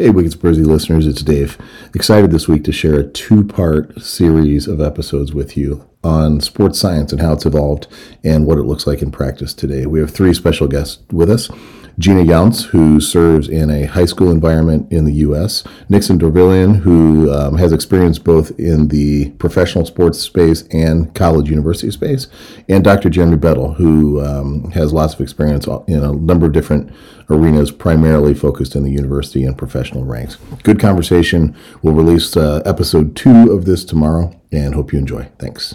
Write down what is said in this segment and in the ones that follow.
Hey, Wicked Spursy listeners, it's Dave. Excited this week to share a two part series of episodes with you on sports science and how it's evolved and what it looks like in practice today. We have three special guests with us. Gina Younce, who serves in a high school environment in the U.S., Nixon Dorvilien, who um, has experience both in the professional sports space and college university space, and Dr. Jeremy Bettle, who um, has lots of experience in a number of different arenas, primarily focused in the university and professional ranks. Good conversation. We'll release uh, episode two of this tomorrow, and hope you enjoy. Thanks.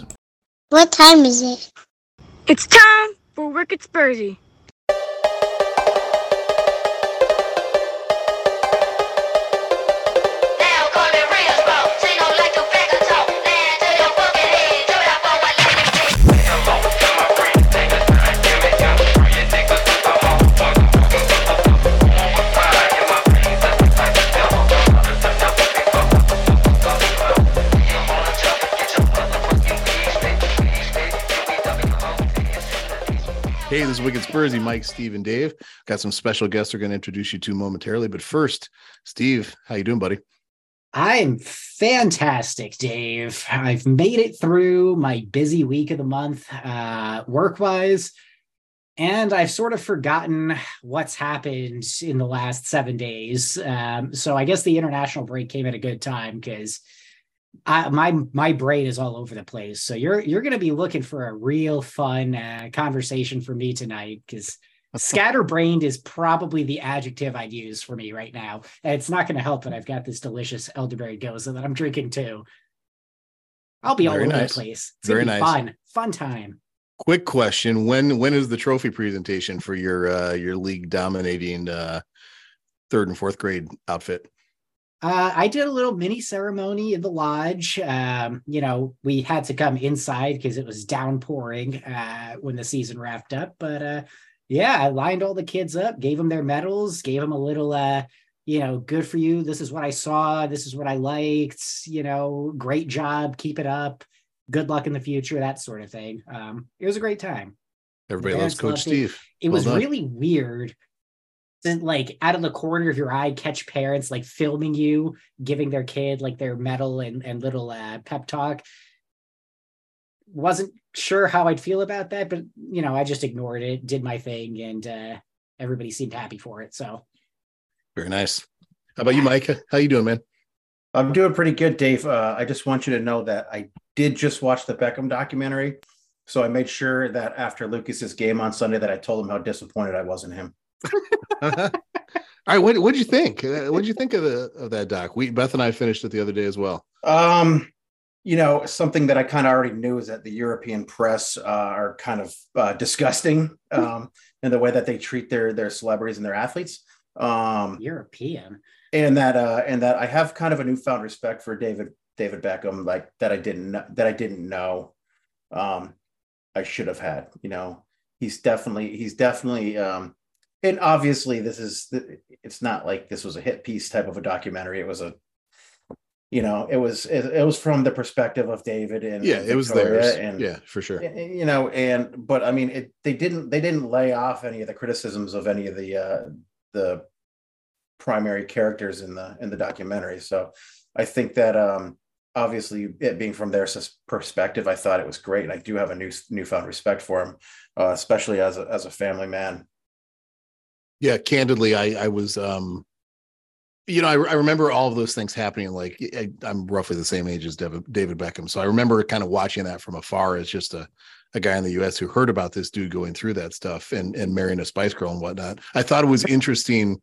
What time is it? It's time for Wicked Spursy. This is Wicked Spursy, Mike, Steve, and Dave. Got some special guests we're going to introduce you to momentarily. But first, Steve, how you doing, buddy? I'm fantastic, Dave. I've made it through my busy week of the month, uh, work-wise, and I've sort of forgotten what's happened in the last seven days. Um, so I guess the international break came at a good time because – I, my my brain is all over the place. So you're you're going to be looking for a real fun uh, conversation for me tonight because scatterbrained is probably the adjective I'd use for me right now. And it's not going to help that I've got this delicious elderberry gose that I'm drinking too. I'll be Very all over nice. the place. It's Very nice. Fun, fun time. Quick question: When when is the trophy presentation for your uh, your league dominating uh, third and fourth grade outfit? Uh, I did a little mini ceremony in the lodge. Um, you know, we had to come inside because it was downpouring uh, when the season wrapped up. But uh, yeah, I lined all the kids up, gave them their medals, gave them a little, uh, you know, good for you. This is what I saw. This is what I liked. You know, great job. Keep it up. Good luck in the future. That sort of thing. Um, it was a great time. Everybody loves Coach Steve. It, it well was done. really weird like out of the corner of your eye catch parents like filming you giving their kid like their medal and, and little uh, pep talk. Wasn't sure how i'd feel about that but you know i just ignored it did my thing and uh, everybody seemed happy for it so. Very nice. How about you mike? How you doing man? I'm doing pretty good dave. Uh, i just want you to know that i did just watch the beckham documentary so i made sure that after lucas's game on sunday that i told him how disappointed i was in him All right, what what'd you think? Uh, what'd you think of the of that doc? We Beth and I finished it the other day as well. Um, you know, something that I kind of already knew is that the European press uh, are kind of uh, disgusting um, in the way that they treat their their celebrities and their athletes. Um, European, and that uh, and that I have kind of a newfound respect for David David Beckham, like that I didn't that I didn't know. Um, I should have had. You know, he's definitely he's definitely um, and obviously this is it's not like this was a hit piece type of a documentary. It was a you know it was it, it was from the perspective of david and yeah it was there and yeah for sure. You know and but i mean it they didn't they didn't lay off any of the criticisms of any of the uh the primary characters in the in the documentary. So i think that um obviously it being from their perspective i thought it was great. And i do have a new newfound respect for him uh, especially as a as a family man yeah candidly i i was um you know I, I remember all of those things happening like I, am roughly the same age as david, david beckham. So i remember kind of watching that from afar as just a, a guy in the us who heard about this dude going through that stuff and and marrying a spice girl and whatnot. I thought it was interesting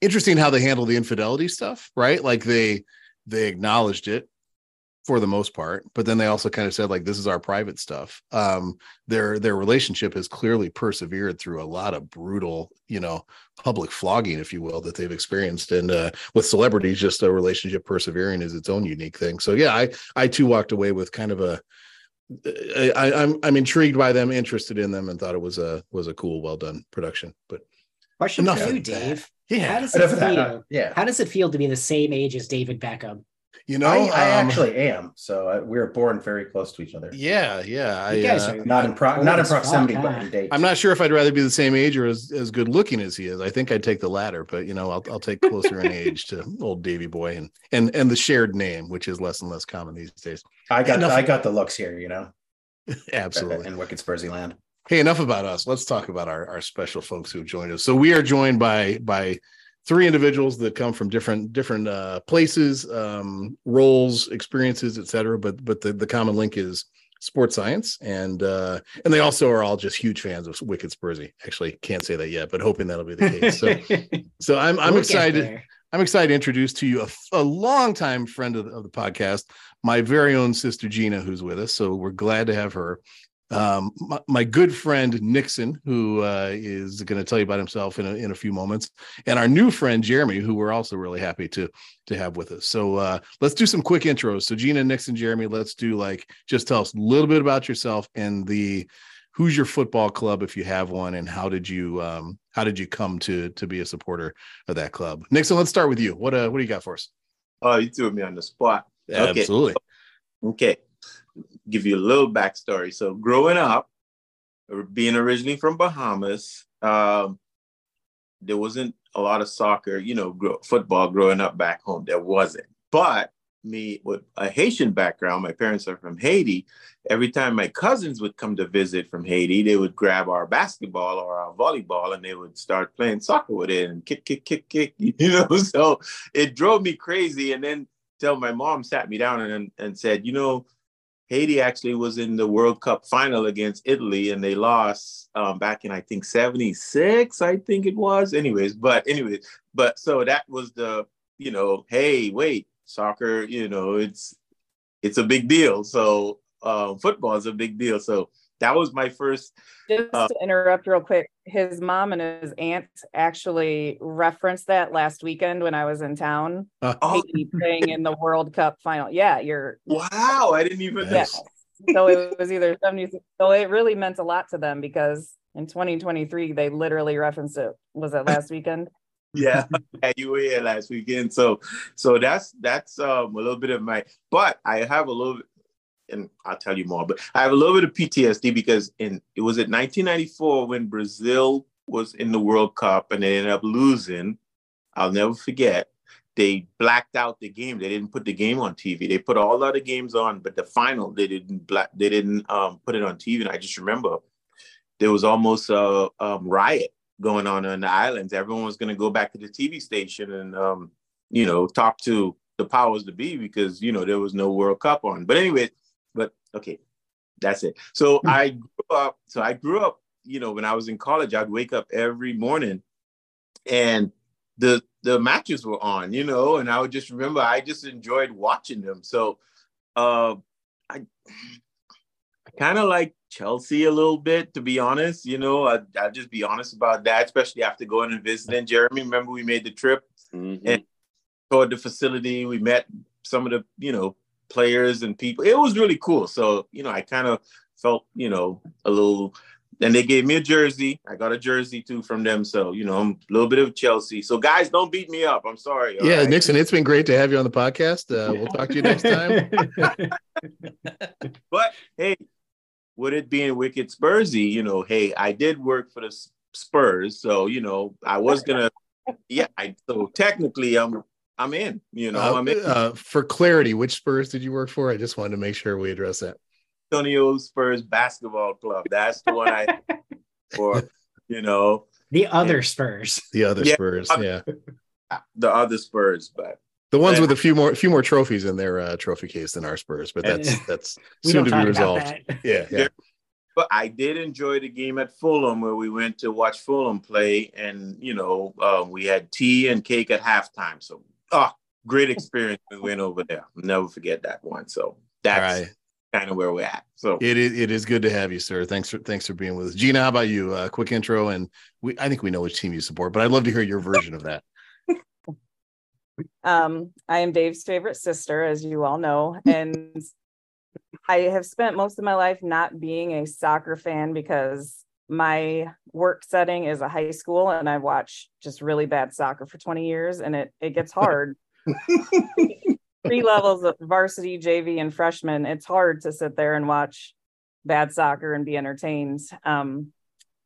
interesting how they handle the infidelity stuff right? Like they they acknowledged it for the most part but then they also kind of said like this is our private stuff um their their relationship has clearly persevered through a lot of brutal you know public flogging if you will that they've experienced and uh with celebrities just a relationship persevering is its own unique thing so yeah i i too walked away with kind of a I, I'm I'm intrigued by them, interested in them, and thought it was a was a cool, well done production. But question for you, Dave. Yeah. How does it feel? yeah. How does it feel to be the same age as David Beckham? You know, I, I um, actually am. So uh, we are born very close to each other. yeah, yeah. I, You guys uh, are Not in pro- not in proximity, but in date. I'm not sure if I'd rather be the same age or as, as good looking as he is. I think I'd take the latter, but you know, I'll I'll take closer in age to old Davy boy and and and the shared name, which is less and less common these days. I got Enough- I got the looks here, you know, Absolutely. in Wicked Spursy land. Hey, enough about us. Let's talk about our, our special folks who joined us. So we are joined by by three individuals that come from different different uh, places, um, roles, experiences, etc. But but the, the common link is sports science, and uh, and they also are all just huge fans of Wicked Spursy. Actually, can't say that yet, but hoping that'll be the case. So so I'm I'm We'll excited. I'm excited to introduce to you a, a longtime friend of the, of the podcast, my very own sister Gina, who's with us. So we're glad to have her. Um, my, my good friend Nixon, who uh, is going to tell you about himself in a, in a few moments, and our new friend Jeremy, who we're also really happy to to have with us. So uh, let's do some quick intros. So Gina, Nixon, Jeremy, let's do like just tell us a little bit about yourself and the who's your football club if you have one, and how did you um, how did you come to to be a supporter of that club? Nixon, let's start with you. What uh, what do you got for us? Oh, you threw me on the spot. Okay. Absolutely. Okay. Give you a little backstory. So growing up, being originally from Bahamas, um, there wasn't a lot of soccer, you know, grow, football growing up back home. There wasn't. But me with a Haitian background, my parents are from Haiti. Every time my cousins would come to visit from Haiti, they would grab our basketball or our volleyball and they would start playing soccer with it and kick, kick, kick, kick, you know. So it drove me crazy. And then till my mom sat me down and, and said, you know, Haiti actually was in the World Cup final against Italy and they lost um, back in, I think, 76, I think it was. Anyways, but anyways, but so that was the, you know, hey, wait, soccer, you know, it's it's a big deal. So um, football is a big deal. So that was my first. Just Uh, to interrupt real quick, his mom and his aunt actually referenced that last weekend when I was in town. Uh, Oh, playing in the World Cup final. Yeah, you're wow! I didn't even. yeah. Nice. So it was either 70. So it really meant a lot to them because in 2023 they literally referenced it. Was it last weekend? yeah, yeah, you were here last weekend. So, so that's that's um, a little bit of my. But I have a little, and I'll tell you more. But I have a little bit of PTSD because in it was at 1994 when Brazil was in the World Cup and they ended up losing. I'll never forget. They blacked out the game. They didn't put the game on TV. They put all the other games on, but the final they didn't black. They didn't um, put it on TV. And I just remember there was almost a um, riot going on on the islands. Everyone was going to go back to the TV station and, um, you know, talk to the powers to be because, you know, there was no World Cup on. But anyway, okay, that's it. So I grew up, so I grew up, you know, when I was in college, I'd wake up every morning and the the matches were on, you know, and I would just remember I just enjoyed watching them. So uh I I kind of like Chelsea a little bit, to be honest. You know, I, I'll just be honest about that, especially after going and visiting Jeremy. Remember, we made the trip and toured the facility. We met some of the, you know, players and people. It was really cool. So, you know, I kind of felt, you know, a little. And they gave me a jersey. I got a jersey too from them. So, you know, I'm a little bit of Chelsea. So, guys, don't beat me up. I'm sorry. Yeah, right? Nixon, it's been great to have you on the podcast. Uh, we'll talk to you next time. But hey, with it being wicked Spursy, you know, hey, I did work for the Spurs, so you know, I was gonna, yeah. I so technically, I'm I'm in. You know, Uh, I'm in uh, for clarity, which Spurs did you work for? I just wanted to make sure we address that. Antonio Spurs Basketball Club. That's the one I for. You know, the other Spurs. The other Yeah. Spurs, yeah, the other Spurs, but the ones with a few more few more trophies in their uh, trophy case than our Spurs, but that's that's soon to be resolved. Yeah, yeah. but I did enjoy the game at Fulham where we went to watch Fulham play, and you know, uh, we had tea and cake at halftime. So, oh, great experience. we went over there. Never forget that one. So that's right. kind of where we're at. So It is it is good to have you, sir. Thanks for thanks for being with us. Gina, how about you? Uh, quick intro, and we I think we know which team you support, but I'd love to hear your version of that. Um, I am Dave's favorite sister, as you all know, and I have spent most of my life not being a soccer fan because my work setting is a high school and I watch just really bad soccer for 20 years and it it gets hard. three levels of varsity, JV, and freshman, it's hard to sit there and watch bad soccer and be entertained. Um,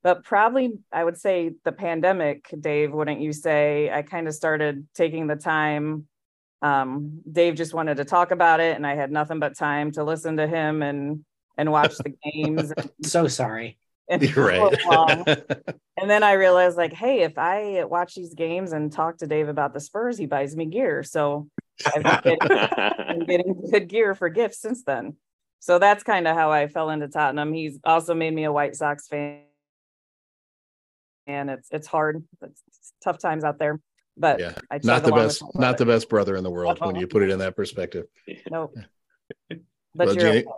but probably I would say the pandemic, Dave, wouldn't you say? I kind of started taking the time. Um, Dave just wanted to talk about it, and I had nothing but time to listen to him and and watch the games. so sorry. And, right. and then I realized, like, hey, if I watch these games and talk to Dave about the Spurs, he buys me gear. So I've been getting, been getting good gear for gifts since then. So that's kind of how I fell into Tottenham. He's also made me a White Sox fan. And it's it's hard. It's, it's tough times out there. But yeah, I not the best, not the brother. best brother in the world when you put it in that perspective. Nope. Well, But you're Jenny, okay.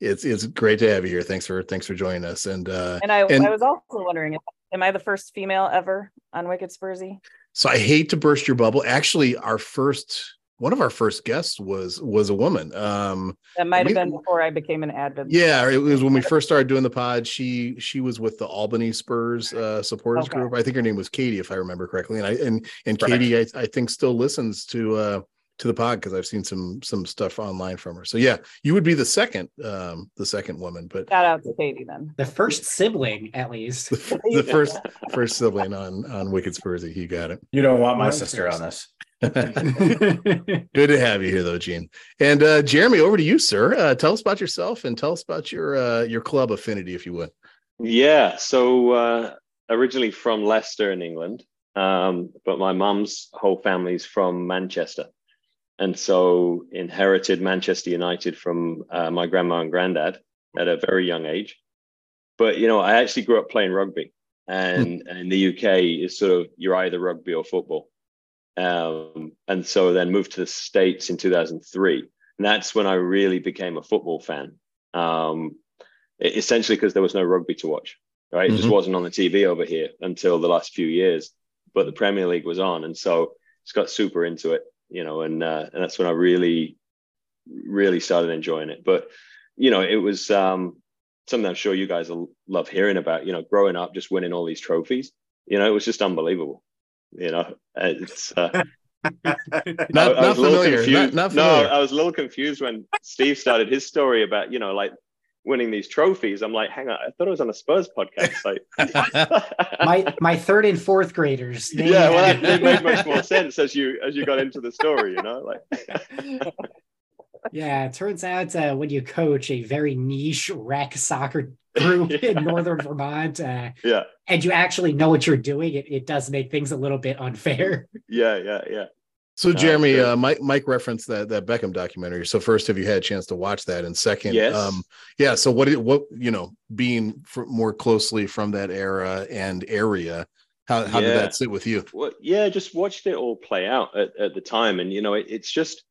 It's it's great to have you here. Thanks for thanks for joining us. And uh And I, and- I was also wondering, am I the first female ever on Wicked Spursy? so I hate to burst your bubble. Actually, our first one of our first guests was was a woman. Um That might have been before I became an advocate. yeah, it was when we first started doing the pod. She she was with the Albany Spurs uh supporters Okay. group. I think her name was Katie, if I remember correctly. And I and and. Katie, I, I think still listens to uh to the pod because I've seen some some stuff online from her. So yeah, you would be the second um the second woman, but Shout out to Katie then. The first sibling, at least. the, the first first sibling on on Wicked Spursy. You got it. You don't want my sister on this. Good to have you here, though, Gene. And uh, Jeremy, over to you, sir. Uh, tell us about yourself and tell us about your uh, your club affinity, if you would. Yeah, so uh, originally from Leicester in England, um, but my mum's whole family's from Manchester, and so inherited Manchester United from uh, my grandma and granddad at a very young age. But you know, I actually grew up playing rugby, and in the UK, is sort of you're either rugby or football, um, and so then moved to the states in 2003, and that's when I really became a football fan. Um, essentially because there was no rugby to watch right? It just Mhm. wasn't on the tv over here until the last few years. But the premier league was on. And so just got super into it you know and uh, and that's when i really really started enjoying it but you know it was um something i'm sure you guys will love hearing about you know growing up just winning all these trophies you know it was just unbelievable you know it's uh, Not, I- I not was a little familiar. Not, confused. not No. I was a little confused when Steve started his story about, you know, like winning these trophies. I'm like, hang on, I thought I was on a Spurs podcast. Like, my my third and fourth graders. they- yeah, well, that, that made much more sense as you as you got into the story, you know, like. Yeah, it turns out uh, when you coach a very niche rec soccer group Yeah. in northern Vermont, uh, yeah, and you actually know what you're doing, it, it does make things a little bit unfair. yeah, yeah, yeah. So, Jeremy, uh, Mike Mike referenced that that Beckham documentary. So, first, have you had a chance to watch that? And second, Yes. um, yeah. So, what what you know, being more closely from that era and area, how how did that sit with you? Well, yeah, just watched it all play out at, at the time, and you know, it, it's just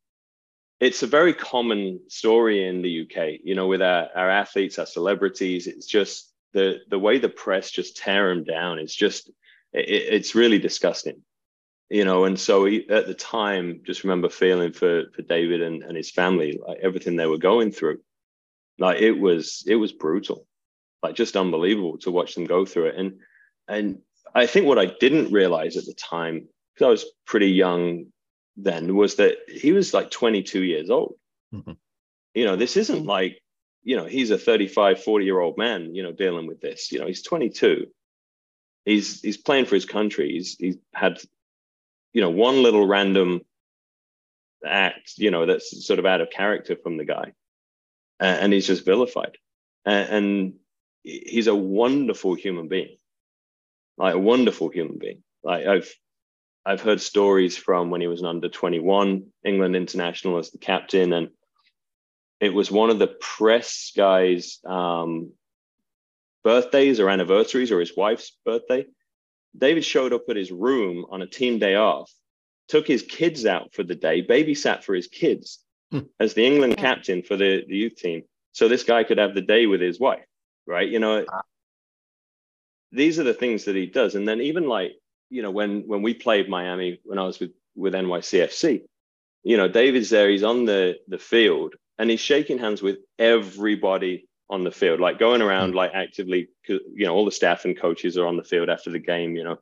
it's a very common story in the UK. You know, with our, our athletes, our celebrities, it's just the the way the press just tear them down. It's just it, it's really disgusting. You know, and so he, at the time, just remember feeling for for David and, and his family, like everything they were going through. Like it was it was brutal, like just unbelievable to watch them go through it. And and I think what I didn't realize at the time, because I was pretty young then, was that he was like 22 years old. Mhm. You know, this isn't like, you know, he's a 35, 40 year old man, you know, dealing with this. You know, he's 22. He's he's playing for his country. He's he's had, you know, one little random act, you know, that's sort of out of character from the guy, A- and he's just vilified. A- And he's a wonderful human being like a wonderful human being. Like I've I've heard stories from when he was an under 21 England international as the captain, and it was one of the press guys' um, birthdays or anniversaries or his wife's birthday. David showed up at his room on a team day off, took his kids out for the day, babysat for his kids Hmm. as the England captain for the, the youth team. So this guy could have the day with his wife, right? You know, these are the things that he does. And then even like, you know, when when we played Miami when I was with with NYCFC, you know, David's there, he's on the the field and he's shaking hands with everybody on the field, like going around like actively, you know, all the staff and coaches are on the field after the game, you know.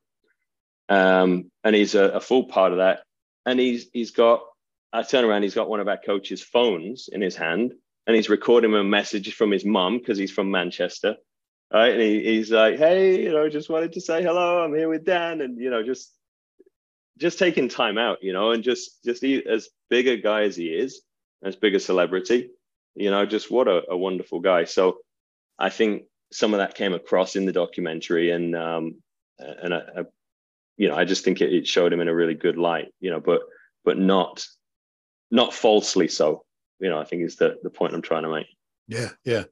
Um, and he's a, a full part of that. And he's he's got I turn around, he's got one of our coaches' phones in his hand, and he's recording a message from his mum because he's from Manchester. Right. And he, he's like, hey, you know, just wanted to say hello. I'm here with Dan. And, you know, just just taking time out, you know, and just just he, as big a guy as he is, as big a celebrity, you know, just what a, a wonderful guy. So I think some of that came across in the documentary and um and I, I you know, I just think it, it showed him in a really good light, you know, but but not not falsely so. You know, I think is the the point I'm trying to make. Yeah, yeah.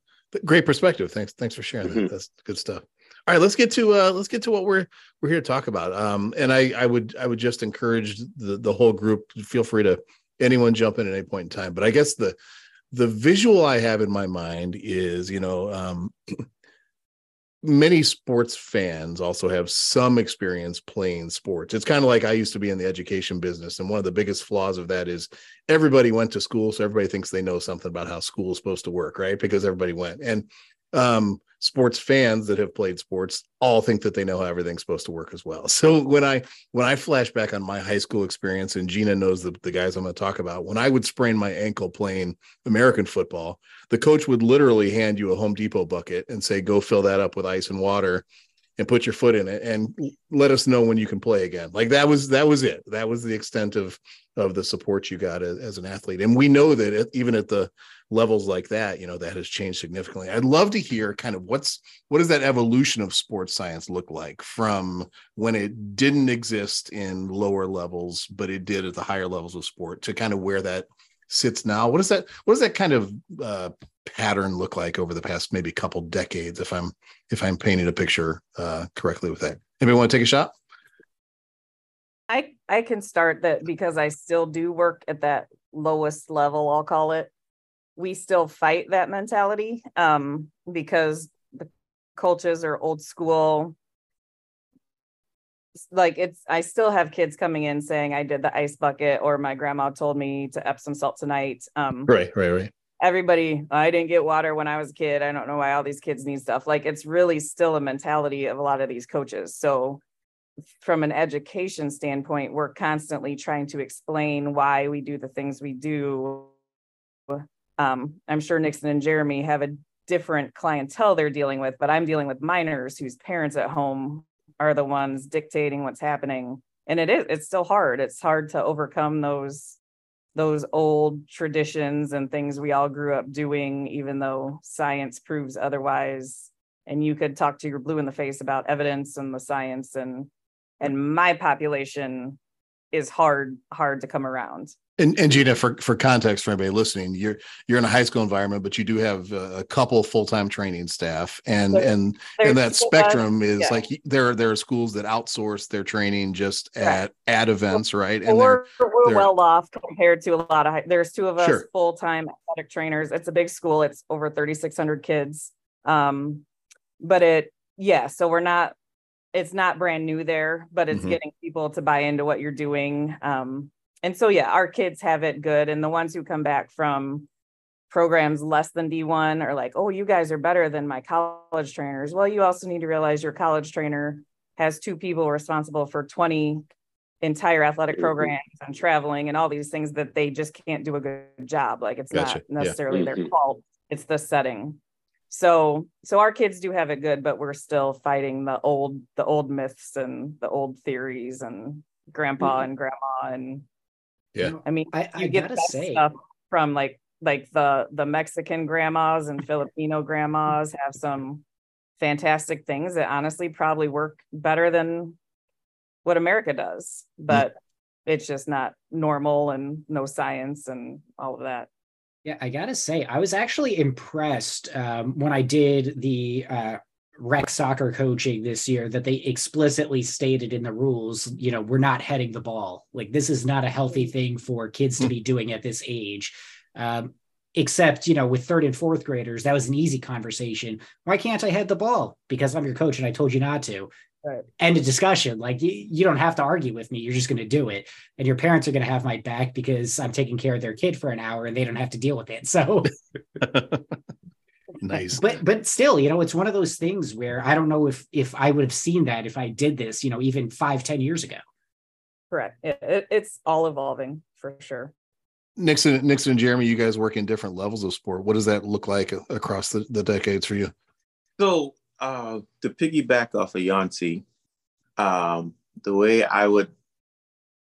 Great perspective. Thanks. Thanks for sharing that. Mm-hmm. That's good stuff. All right, let's get to uh let's get to what we're we're here to talk about. Um and I I would I would just encourage the the whole group feel free to anyone jump in at any point in time. But I guess the the visual I have in my mind is, you know, um many sports fans also have some experience playing sports. It's kind of like I used to be in the education business. And one of the biggest flaws of that is everybody went to school. So everybody thinks they know something about how school is supposed to work, right? Because everybody went. And um, sports fans that have played sports all think that they know how everything's supposed to work as well. So when I when I flash back on my high school experience, and Gina knows the, the guys I'm going to talk about, when I would sprain my ankle playing American football, the coach would literally hand you a Home Depot bucket and say, "Go fill that up with ice and water." And put your foot in it and let us know when you can play again. Like that was that was it. That was the extent of of the support you got as, as an athlete. And we know that it, even at the levels like that you know that has changed significantly. I'd love to hear kind of what's what does that evolution of sports science look like from when it didn't exist in lower levels but it did at the higher levels of sport to kind of where that sits now. What does that what does that kind of uh, pattern look like over the past maybe couple decades if i'm if i'm painting a picture uh, correctly with that? Anybody want to take a shot? I i can start that because i still do work at that lowest level i'll call it. We still fight that mentality um, because the coaches are old school. Like it's, I still have kids coming in saying I did the ice bucket or my grandma told me to Epsom salt tonight. Um, right, right, right. Everybody, I didn't get water when I was a kid. I don't know why all these kids need stuff. Like it's really still a mentality of a lot of these coaches. So from an education standpoint, we're constantly trying to explain why we do the things we do um, I'm sure Nixon and Jeremy have a different clientele they're dealing with, but I'm dealing with minors whose parents at home are the ones dictating what's happening. And it is, it's still hard. It's hard to overcome those those old traditions and things we all grew up doing, even though science proves otherwise. And you could talk to your blue in the face about evidence and the science and and my population is hard hard to come around and, and Gina, for, for context for anybody listening, you're you're in a high school environment, but you do have a couple full time training staff, and there's, and there's and that spectrum is yeah. like there there are schools that outsource their training just at at events, right? And we're we're they're, well off compared to a lot of high, there's two of us sure. full time athletic trainers. It's a big school. It's over 3,600 kids, um, but it yeah. So we're not. It's not brand new there, but it's mm-hmm. getting people to buy into what you're doing. Um, and so yeah our kids have it good and the ones who come back from programs less than d1 are like oh you guys are better than my college trainers well you also need to realize your college trainer has two people responsible for 20 entire athletic mm-hmm. programs and traveling and all these things that they just can't do a good job like it's gotcha. not necessarily yeah. their mm-hmm. fault it's the setting so so our kids do have it good but we're still fighting the old the old myths and the old theories and grandpa mm-hmm. and grandma and yeah. I mean, I, you I get that say. stuff from like like the the Mexican grandmas and Filipino grandmas have some fantastic things that honestly probably work better than what America does, mm. but mm. it's just not normal and no science and all of that. Yeah, I gotta say, I was actually impressed um, when I did the uh, rec soccer coaching this year that they explicitly stated in the rules, you know, we're not heading the ball. Like this is not a healthy thing for kids to be doing at this age. Um, except, you know, with third and fourth graders, that was an easy conversation. Why can't I head the ball? Because I'm your coach and I told you not to. Right. End of discussion. Like you, you don't have to argue with me. You're just going to do it. And your parents are going to have my back because I'm taking care of their kid for an hour and they don't have to deal with it. So nice but but still you know it's one of those things where i don't know if if i would have seen that if i did this you know even five ten years ago correct it, it, it's all evolving for sure Nixon, Nixon and Jeremy, you guys work in different levels of sport. What does that look like across the, the decades for you? So uh, to piggyback off of Younce, um, the way I would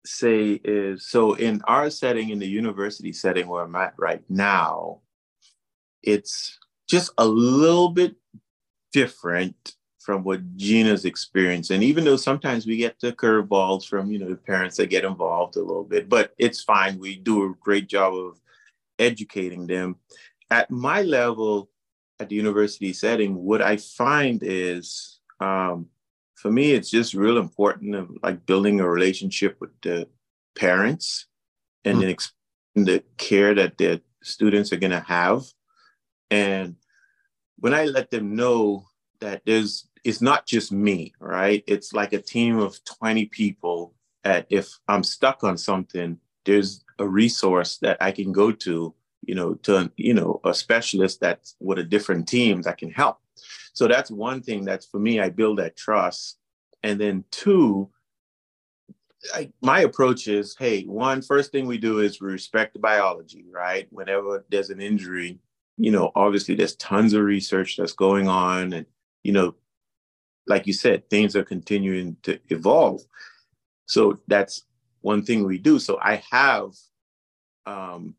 say is so in our setting, in the university setting where I'm at right now, it's just a little bit different from what Gina's experience. And even though sometimes we get the curveballs from, you know, the parents that get involved a little bit, but it's fine. We do a great job of educating them. At my level, at the university setting, what I find is, um, for me, it's just real important of like building a relationship with the parents and mm. then the care that the students are going to have. And when I let them know that there's it's not just me, right? It's like a team of 20 people that if I'm stuck on something, there's a resource that I can go to, you know, to, you know, a specialist that's with a different team that can help. So that's one thing that's for me, I build that trust. And then two, I, my approach is, hey, one, first thing we do is we respect the biology, right? Whenever there's an injury, you know, obviously there's tons of research that's going on and, you know, like you said, things are continuing to evolve. So that's one thing we do. So I have, um,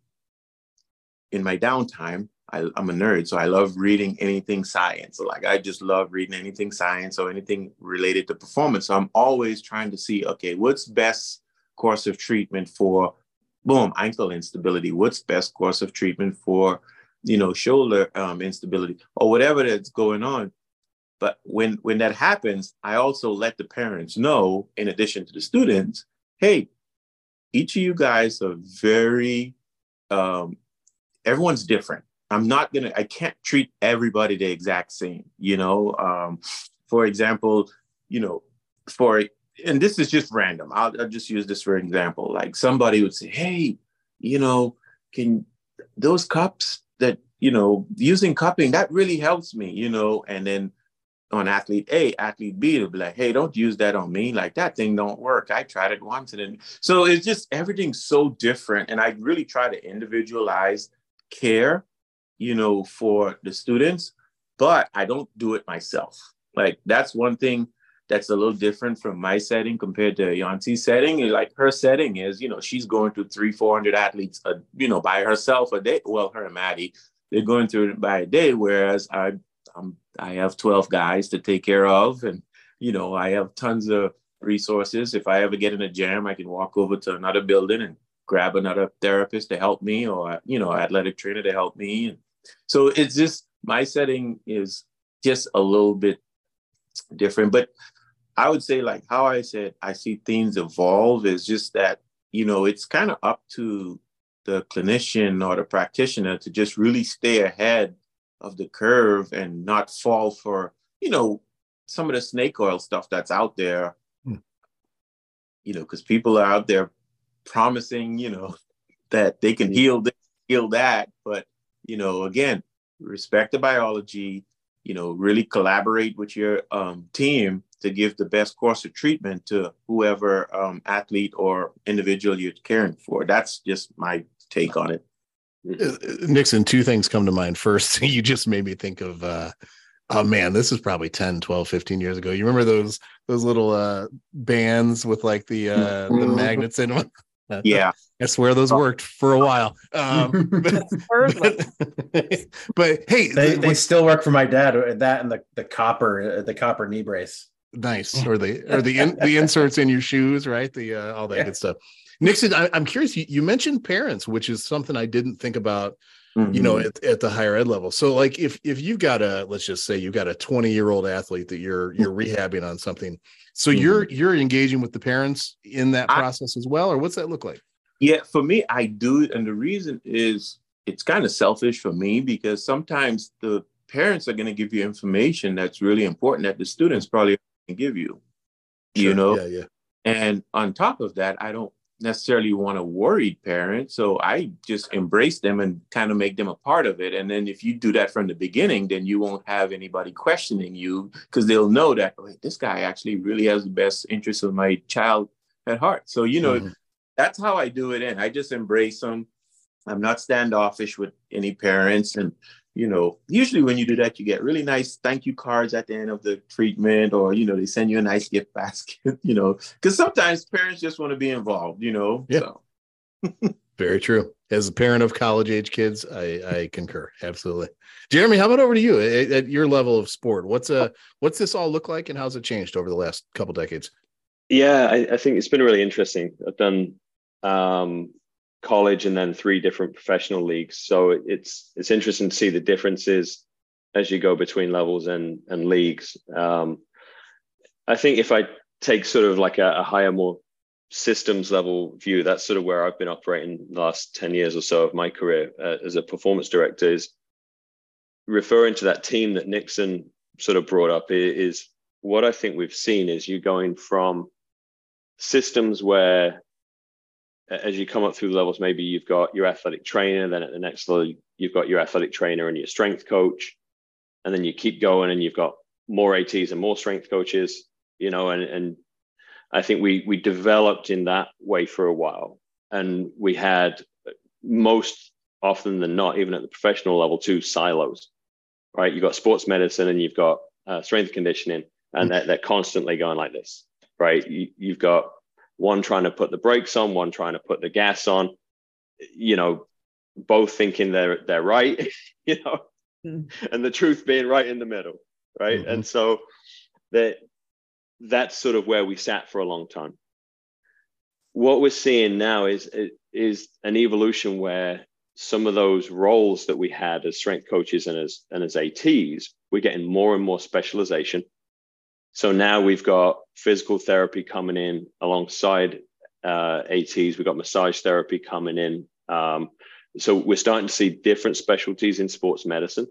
in my downtime, I, am a nerd, so I love reading anything science. So like I just love reading anything science or anything related to performance. So I'm always trying to see, okay, what's best course of treatment for boom ankle instability? What's best course of treatment for you know shoulder um, instability or whatever that's going on? But when when that happens, I also let the parents know, in addition to the students, hey, each of you guys are very um, everyone's different. I'm not gonna, I can't treat everybody the exact same, you know. Um, for example, you know, for and this is just random. I'll, I'll just use this for example. Like somebody would say, hey, you know, can those cups that you know using cupping that really helps me, you know, and then on athlete A, athlete B to be like, hey, don't use that on me. Like that thing don't work. I tried it once and then so it's just everything's so different. And I really try to individualize care, you know, for the students, but I don't do it myself. Like that's one thing that's a little different from my setting compared to Younce's setting. Like her setting is, you know, she's going through three, 400 athletes, uh, you know, by herself a day. Well, her and Maddie, they're going through it by a day, whereas I I'm I have 12 guys to take care of, and you know I have tons of resources. If I ever get in a jam, I can walk over to another building and grab another therapist to help me, or you know, athletic trainer to help me. And so it's just my setting is just a little bit different, but I would say like how I said I see things evolve is just that you know it's kind of up to the clinician or the practitioner to just really stay ahead of the curve and not fall for you know some of the snake oil stuff that's out there. Mm. you know because people are out there promising you know that they can heal this heal that. But you know again respect the biology you know really collaborate with your um, team to give the best course of treatment to whoever um, athlete or individual you're caring for that's just my take on it uh, Nixon, two things come to mind. First, you just made me think of uh oh man, this is probably 10, 12, 15 years ago. You remember those those little uh bands with like the uh the mm-hmm. magnets in them? Yeah. I swear those worked for a while. Um, but, but, but, hey, they, they still work for my dad. That and the the copper uh, the copper knee brace. Nice, or the or the in, the inserts in your shoes, right? The uh, all that yeah. good stuff. Nixon, I, am curious. You, you, mentioned parents, which is something I didn't think about. Mm-hmm. You know, mm-hmm. at, at the higher ed level. So, like, if if you've got a let's just say you've got a 20 year old athlete that you're you're rehabbing on something, so mm-hmm. you're you're engaging with the parents in that process I, as well, or what's that look like? Yeah, for me, I do, and the reason is it's kind of selfish for me because sometimes the parents are going to give you information that's really important that the students probably give you. Sure. You know, yeah, yeah. And on top of that, I don't necessarily want a worried parent. So I just embrace them and kind of make them a part of it. And then if you do that from the beginning, then you won't have anybody questioning you because they'll know that Wait, this guy actually really has the best interest of my child at heart. So, you know, mm-hmm. that's how I do it. And I just embrace them. I'm not standoffish with any parents. And, you know, usually when you do that, you get really nice thank you cards at the end of the treatment, or, you know, they send you a nice gift basket, you know, because sometimes parents just want to be involved, you know. Yeah. So. Very true. As a parent of college age kids, I, I concur. Absolutely. Jeremy, how about over to you at, at your level of sport? What's uh what's this all look like and how's it changed over the last couple decades? Yeah, I, I think it's been really interesting. I've done um, college and then three different professional leagues, so it's it's interesting to see the differences as you go between levels and and leagues. Um, I think if I take sort of like a, a higher, more systems level view, that's sort of where I've been operating the last 10 years or so of my career uh, as a performance director is referring to that team that Nixon sort of brought up is what I think we've seen is you going from systems where as you come up through the levels, maybe you've got your athletic trainer, then at the next level, you've got your athletic trainer and your strength coach. And then you keep going and you've got more ATs and more strength coaches, you know, and, and I think we we developed in that way for a while. And we had most often than not, even at the professional level, two silos, right? You've got sports medicine and you've got uh, strength conditioning, and they're, they're constantly going like this, right? You, you've got one trying to put the brakes on, one trying to put the gas on, you know, both thinking they're they're right, you know, mm. and the truth being right in the middle, right? Mm-hmm. And so that that's sort of where we sat for a long time. What we're seeing now is is an evolution where some of those roles that we had as strength coaches and as and as ATs, we're getting more and more specialization. So now we've got physical therapy coming in alongside uh, ATs. We've got massage therapy coming in. Um, so we're starting to see different specialties in sports medicine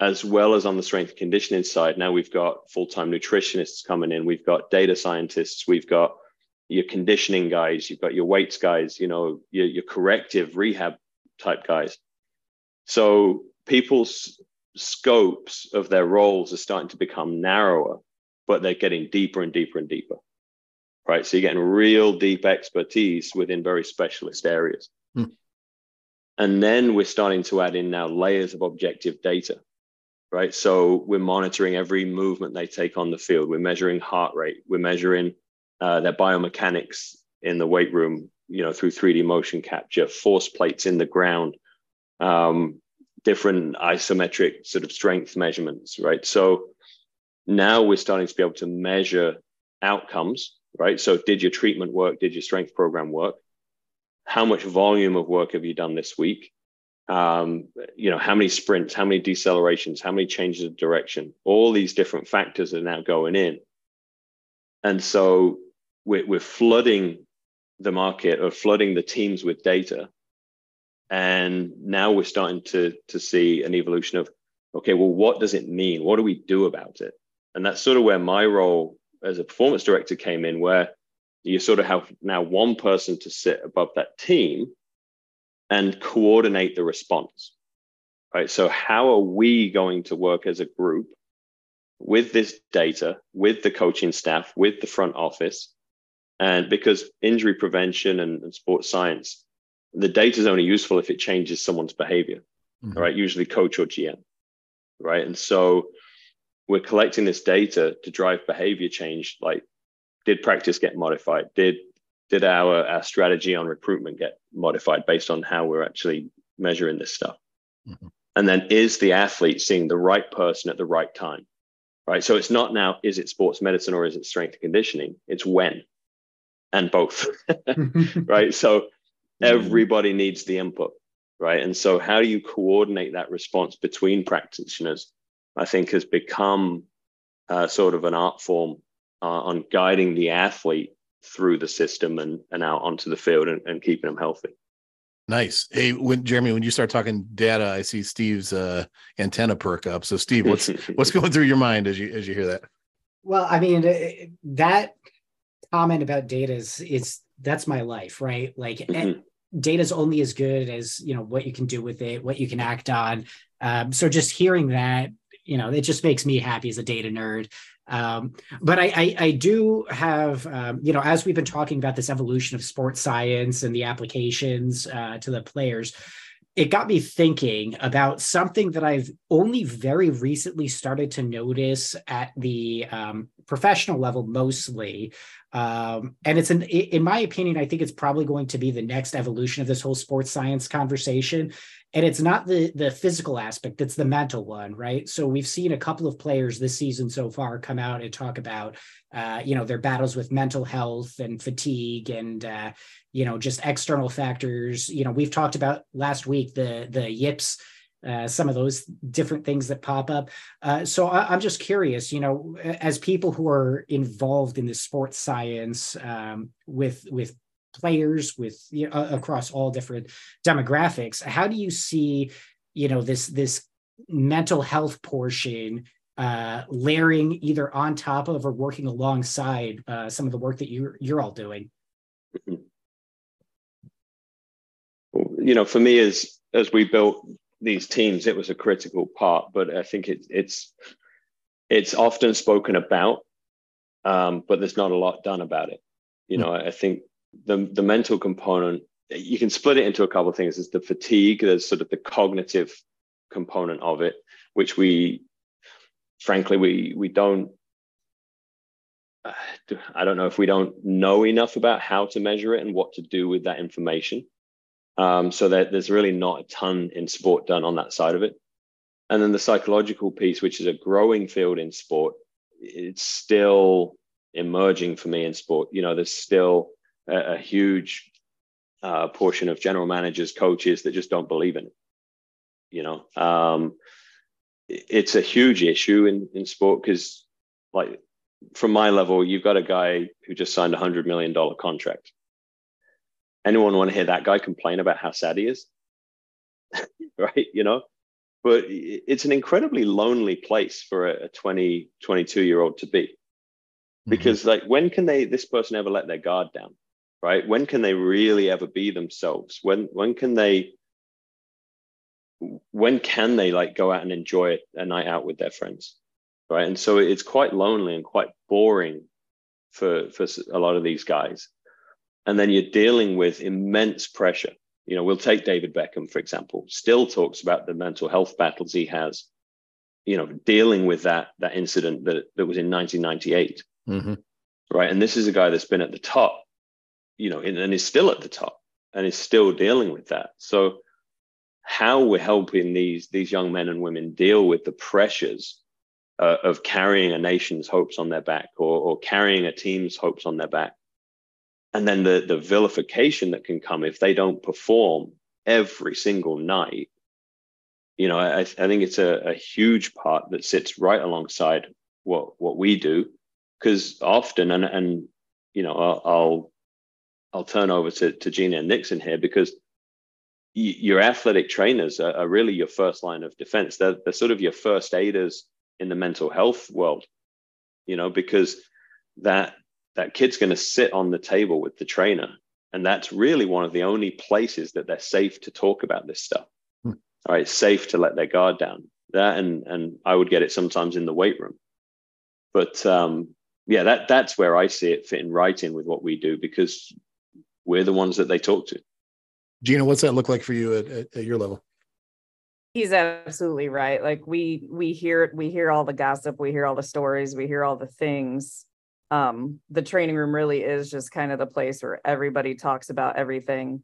as well as on the strength conditioning side. Now we've got full time nutritionists coming in, we've got data scientists, we've got your conditioning guys, you've got your weights guys, you know, your, your corrective rehab type guys. So people's scopes of their roles are starting to become narrower, but they're getting deeper and deeper and deeper. Right. So you're getting real deep expertise within very specialist areas. Hmm. And then we're starting to add in now layers of objective data right? So we're monitoring every movement they take on the field. We're measuring heart rate. We're measuring uh, their biomechanics in the weight room, you know, through 3D motion capture, force plates in the ground, um, different isometric sort of strength measurements, right? So now we're starting to be able to measure outcomes, right? So did your treatment work? Did your strength program work? How much volume of work have you done this week? um, you know, how many sprints, how many decelerations, how many changes of direction, all these different factors are now going in. And so we're, we're flooding the market or flooding the teams with data. And now we're starting to, to see an evolution of, okay, well, what does it mean? What do we do about it? And that's sort of where my role as a performance director came in, where you sort of have now one person to sit above that team and coordinate the response. Right. So, how are we going to work as a group with this data, with the coaching staff, with the front office? And because injury prevention and, and sports science, the data is only useful if it changes someone's behavior, mm-hmm. right? Usually coach or GM, right? And so we're collecting this data to drive behavior change. Like, did practice get modified? Did did our, our strategy on recruitment get modified based on how we're actually measuring this stuff? Mm-hmm. And then is the athlete seeing the right person at the right time? Right. So it's not now, is it sports medicine or is it strength and conditioning? It's when and both. right. So mm-hmm. everybody needs the input. Right. And so how do you coordinate that response between practitioners? I think has become uh, sort of an art form uh, on guiding the athlete through the system and, and out onto the field and, and keeping them healthy. Nice. Hey, when Jeremy, when you start talking data, I see Steve's uh, antenna perk up. So, Steve, what's what's going through your mind as you as you hear that? Well, I mean, that comment about data is it's that's my life, right? Like, mm-hmm. data is only as good as you know what you can do with it, what you can act on. Um, so, just hearing that, you know, it just makes me happy as a data nerd. Um, but I, I, I, do have, um, you know, as we've been talking about this evolution of sports science and the applications uh, to the players, it got me thinking about something that I've only very recently started to notice at the um, professional level, mostly. Um, and it's an, in my opinion, I think it's probably going to be the next evolution of this whole sports science conversation. And it's not the the physical aspect; it's the mental one, right? So we've seen a couple of players this season so far come out and talk about, uh, you know, their battles with mental health and fatigue, and uh, you know, just external factors. You know, we've talked about last week the the yips uh, some of those different things that pop up. Uh, so I, am just curious, you know, as people who are involved in the sports science um, with with players with you know, across all different demographics, how do you see, you know, this this mental health portion uh, layering either on top of or working alongside uh, some of the work that you're you're all doing? You know, for me, as as we built these teams, it was a critical part. But I think it, it's it's often spoken about, um, but there's not a lot done about it. You know, I think the the mental component you can split it into a couple of things. There's the fatigue. There's sort of the cognitive component of it, which we, frankly, we we don't. I don't know if we don't know enough about how to measure it and what to do with that information. Um, so that there's really not a ton in sport done on that side of it. And then the psychological piece, which is a growing field in sport, it's still emerging for me in sport. You know, there's still a, a huge uh, portion of general managers, coaches that just don't believe in it. You know, um, it's a huge issue in, in sport because, like, from my level, you've got a guy who just signed a hundred million dollar contract anyone want to hear that guy complain about how sad he is? right? You know, but it's an incredibly lonely place for a 20, 22 year old to be. Mm-hmm. Because, mm-hmm. like, when can they, this person ever let their guard down? Right? When can they really ever be themselves? When, when can they, when can they like go out and enjoy a night out with their friends? Right. And so it's quite lonely and quite boring for, for a lot of these guys and then you're dealing with immense pressure. You know, we'll take David Beckham, for example, still talks about the mental health battles he has, you know, dealing with that, that incident that, that was in 1998. Mm-hmm. Right. And this is a guy that's been at the top, you know, and is still at the top and is still dealing with that. So how we're helping these, these young men and women deal with the pressures uh, of carrying a nation's hopes on their back or, or carrying a team's hopes on their back. And then the the vilification that can come if they don't perform every single night. You know i, I think it's a, a huge part that sits right alongside what what we do. Because often and and you know i'll i'll, I'll turn over to, to gina and nixon here because your athletic trainers are, are, really your first line of defense. They're, they're sort of your first aiders in the mental health world you know because that that kid's going to sit on the table with the trainer and that's really one of the only places that they're safe to talk about this stuff. Hmm. all right safe to let their guard down. That and and i would get it sometimes in the weight room. But um yeah that that's where i see it fitting right in with what we do because we're the ones that they talk to gina what's that look like for you at, at, at your level he's absolutely right like we we hear we hear all the gossip we hear all the stories we hear all the things um, the training room really is just kind of the place where everybody talks about everything.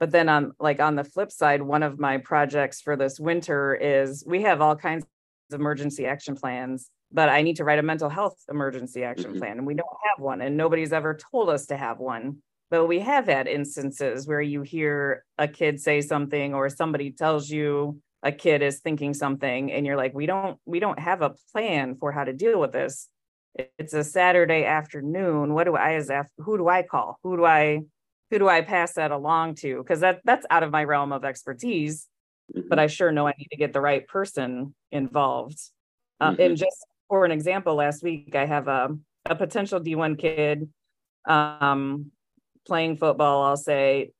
But then on like on the flip side, one of my projects for this winter is we have all kinds of emergency action plans, but I need to write a mental health emergency action mm-hmm. plan and we don't have one and nobody's ever told us to have one. But we have had instances where you hear a kid say something or somebody tells you a kid is thinking something and you're like we don't we don't have a plan for how to deal with this it's a Saturday afternoon. What do I as who do I call? Who do I who do I pass that along to? Because that that's out of my realm of expertise, mm-hmm. but I sure know I need to get the right person involved. Uh, mm-hmm. And just for an example, last week I have a a potential D1 kid um, playing football. I'll say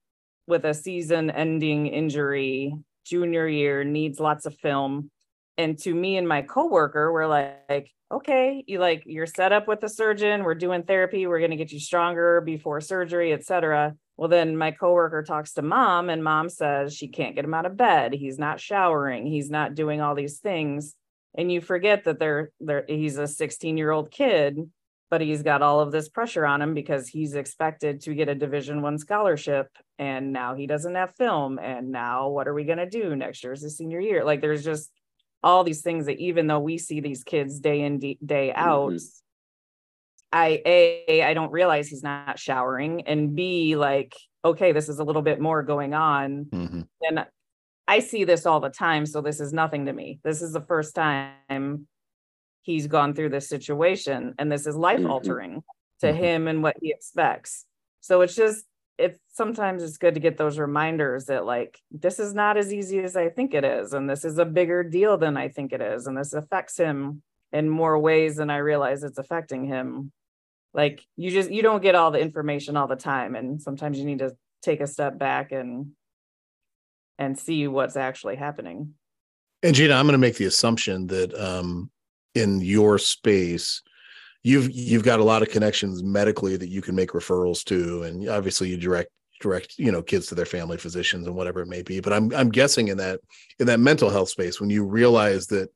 with a season-ending injury, junior year needs lots of film and to me and my coworker we're like okay, you like you're set up with a surgeon, we're doing therapy, we're to get you stronger before surgery, etc. Well, then my coworker talks to mom, and mom says she can't get him out of bed. He's not showering. He's not doing all these things, and you forget that they're there. He's a 16 year old kid, but he's got all of this pressure on him because he's expected to get a Division One scholarship, and now he doesn't have film. And now, what are we going to do next year? Is his senior year? Like, there's just all these things that even though we see these kids day in day out mm-hmm. i a i don't realize he's not showering and b like okay this is a little bit more going on mm-hmm. and i see this all the time so this is nothing to me this is the first time he's gone through this situation and this is life altering mm-hmm. to mm-hmm. him and what he expects so it's just it's sometimes it's good to get those reminders that like this is not as easy as I think it is, and this is a bigger deal than I think it is, and this affects him in more ways than I realize it's affecting him. Like you just you don't get all the information all the time, and sometimes you need to take a step back and and see what's actually happening. And Gina, I'm going to make the assumption that um, in your space, you've you've got a lot of connections medically that you can make referrals to and obviously you direct direct you know kids to their family physicians and whatever it may be. But i'm i'm guessing in that in that mental health space when you realize that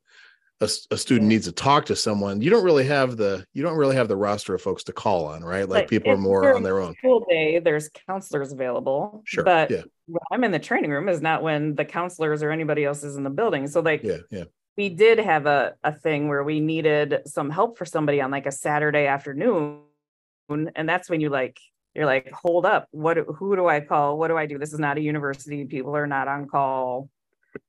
a, a student needs to talk to someone you don't really have the you don't really have the roster of folks to call on right? Like people are more on their own. school day there's counselors available sure but yeah. when i'm in the training room is not when the counselors or anybody else is in the building. So like yeah yeah we did have a, a thing where we needed some help for somebody on like a Saturday afternoon. And that's when you like, you're like, hold up, what, who do I call? What do I do? This is not a university. People are not on call.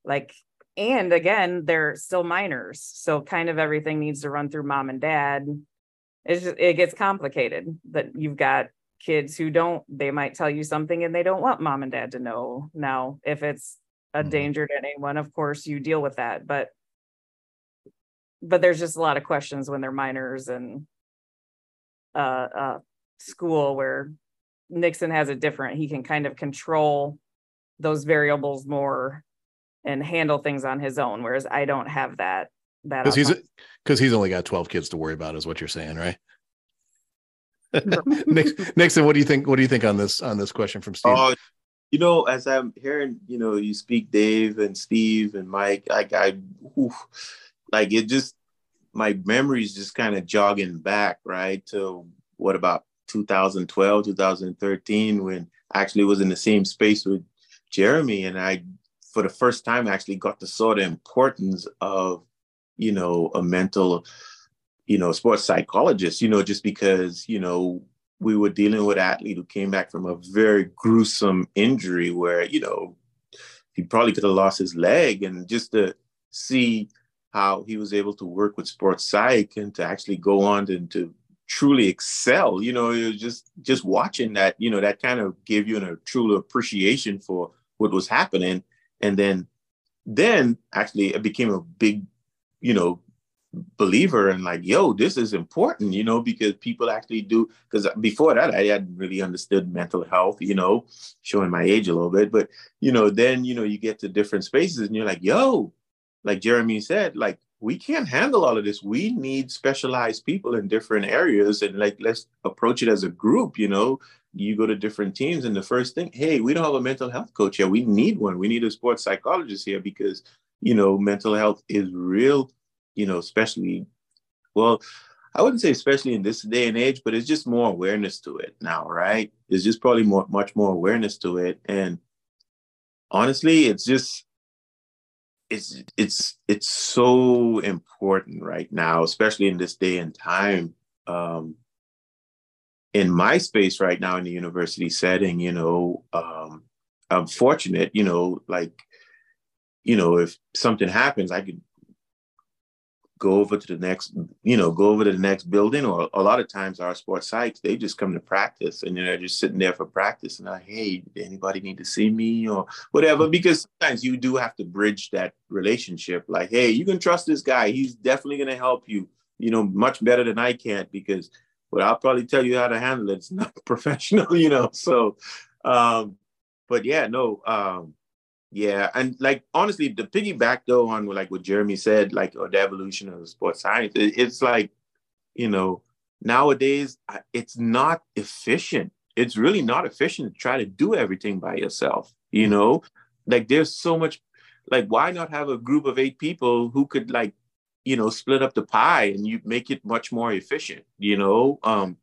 Like, and again, they're still minors. So kind of everything needs to run through mom and dad. It's just, it gets complicated that you've got kids who don't, they might tell you something and they don't want mom and dad to know. Now, if it's a mm-hmm. danger to anyone, of course you deal with that. But but there's just a lot of questions when they're minors and uh, uh, school where Nixon has it different. He can kind of control those variables more and handle things on his own, whereas I don't have that. That because he's because he's only got twelve kids to worry about, is what you're saying, right? Nixon, what do you think? What do you think on this on this question from Steve? Uh, you know, as I'm hearing, you know, you speak Dave and Steve and Mike, I, I, oof, like it just my memories just kind of jogging back right to what about 2012 2013 when actually was in the same space with jeremy and i for the first time actually got to saw the importance of you know a mental you know sports psychologist you know just because you know we were dealing with athlete who came back from a very gruesome injury where you know he probably could have lost his leg and just to see how he was able to work with sports psych and to actually go on and to truly excel. You know, it was just just watching that, you know, that kind of gave you a true appreciation for what was happening. And then then actually it became a big, you know, believer and like, yo, this is important, you know, because people actually do. Because before that, I hadn't really understood mental health, you know, showing my age a little bit. But you know, then you know, you get to different spaces and you're like, yo, like Jeremy said, like we can't handle all of this. We need specialized people in different areas, and like let's approach it as a group. You know, you go to different teams, and the first thing, hey, we don't have a mental health coach here. We need one. We need a sports psychologist here because you know mental health is real. You know, especially well. I wouldn't say especially in this day and age, but it's just more awareness to it now, right? There's just probably more, much more awareness to it. And honestly, it's just it's it's it's so important right now, especially in this day and time. Um, in my space right now in the university setting, you know, um, I'm fortunate, you know, like, you know, if something happens, I could go over to the next, you know, go over to the next building. Or a lot of times our sports psychs, they just come to practice and they're just sitting there for practice. And I, hey, anybody need to see me or whatever? Because sometimes you do have to bridge that relationship. Like, hey, you can trust this guy. He's definitely going to help you, you know, much better than I can because but I'll probably tell you how to handle it. It's not professional, you know. So um, but yeah, no, um, yeah, and like honestly, the piggyback though on like what Jeremy said, like or the evolution of sports science, it, it's like, you know, nowadays it's not efficient. It's really not efficient to try to do everything by yourself. You know, like there's so much. Like, why not have a group of eight people who could like, you know, split up the pie and you make it much more efficient. You know, um,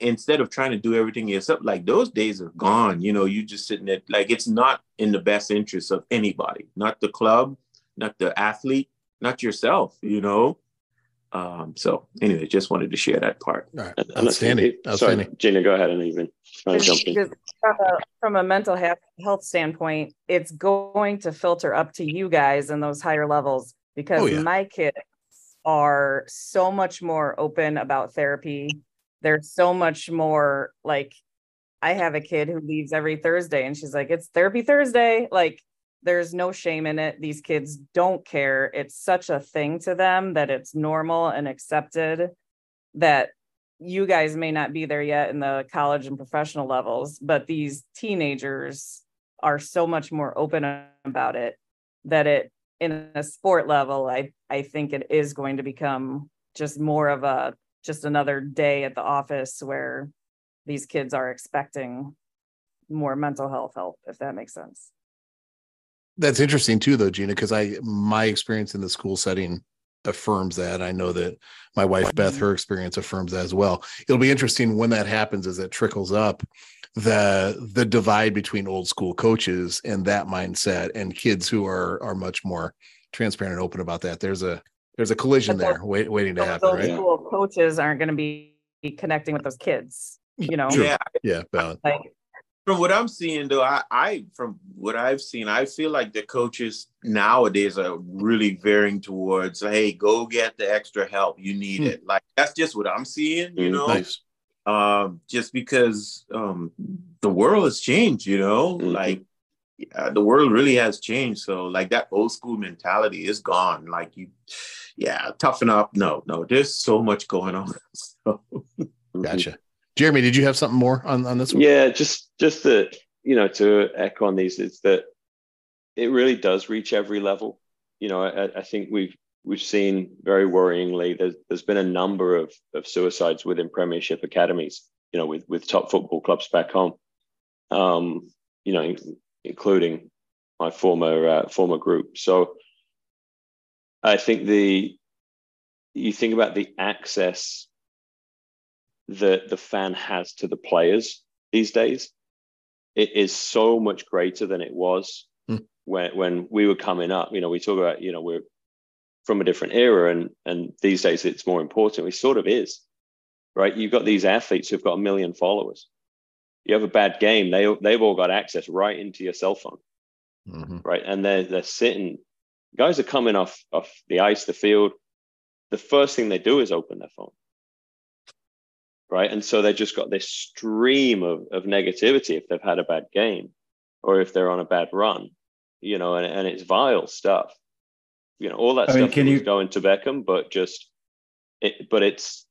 instead of trying to do everything yourself, like those days are gone. You know, you just sitting there, like it's not in the best interest of anybody, not the club, not the athlete, not yourself, you know. Um, so anyway, just wanted to share that part. All right. Outstanding. It, Outstanding. Sorry, Gina, go ahead and even try to jump in. From a, from a mental health standpoint, it's going to filter up to you guys in those higher levels because oh, yeah. my kids are so much more open about therapy there's so much more like I have a kid who leaves every Thursday and she's like, it's therapy Thursday. Like, there's no shame in it. These kids don't care. It's such a thing to them that it's normal and accepted that you guys may not be there yet in the college and professional levels, but these teenagers are so much more open about it that it in a sport level, I I think it is going to become just more of a just another day at the office where these kids are expecting more mental health help if that makes sense. That's interesting too though gina because i my experience in the school setting affirms that. I know that my wife beth her experience affirms that as well. It'll be interesting when that happens as it trickles up the the divide between old school coaches and that mindset and kids who are are much more transparent and open about that. There's a there's a collision there wait, waiting to happen, right? Cool coaches aren't going to be connecting with those kids, you know? Yeah. Yeah. Valid. Like, from what I'm seeing, though, I, I, from what I've seen, I feel like the coaches nowadays are really veering towards, hey, go get the extra help. You need hmm. it. Like that's just what I'm seeing, you mm, know. Nice. Um, just because um, the world has changed, you know, mm-hmm. like yeah, the world really has changed. So like that old school mentality is gone. Like you, yeah, toughen up. No, no, there's so much going on. So. gotcha. Jeremy, did you have something more on, on this one? Yeah, just just that, you know, to echo on these is that it really does reach every level. You know, I, I think we've we've seen very worryingly there's there's been a number of, of suicides within premiership academies, you know, with with top football clubs back home. Um, you know, including my former uh, former group. So I think the you think about the access that the fan has to the players these days. It is so much greater than it was mm. when when we were coming up. You know, we talk about you know we're from a different era, and and these days it's more important. It sort of is, right? You've got these athletes who've got a million followers you have a bad game, they they've all got access right into your cell phone, mm-hmm. right? And they're they're sitting. Guys are coming off off the ice, the field. The first thing they do is open their phone, right? And so they just got this stream of of negativity if they've had a bad game, or if they're on a bad run, you know, and, and it's vile stuff. You know, all that I stuff mean, can you... going to Beckham, but just it, but it's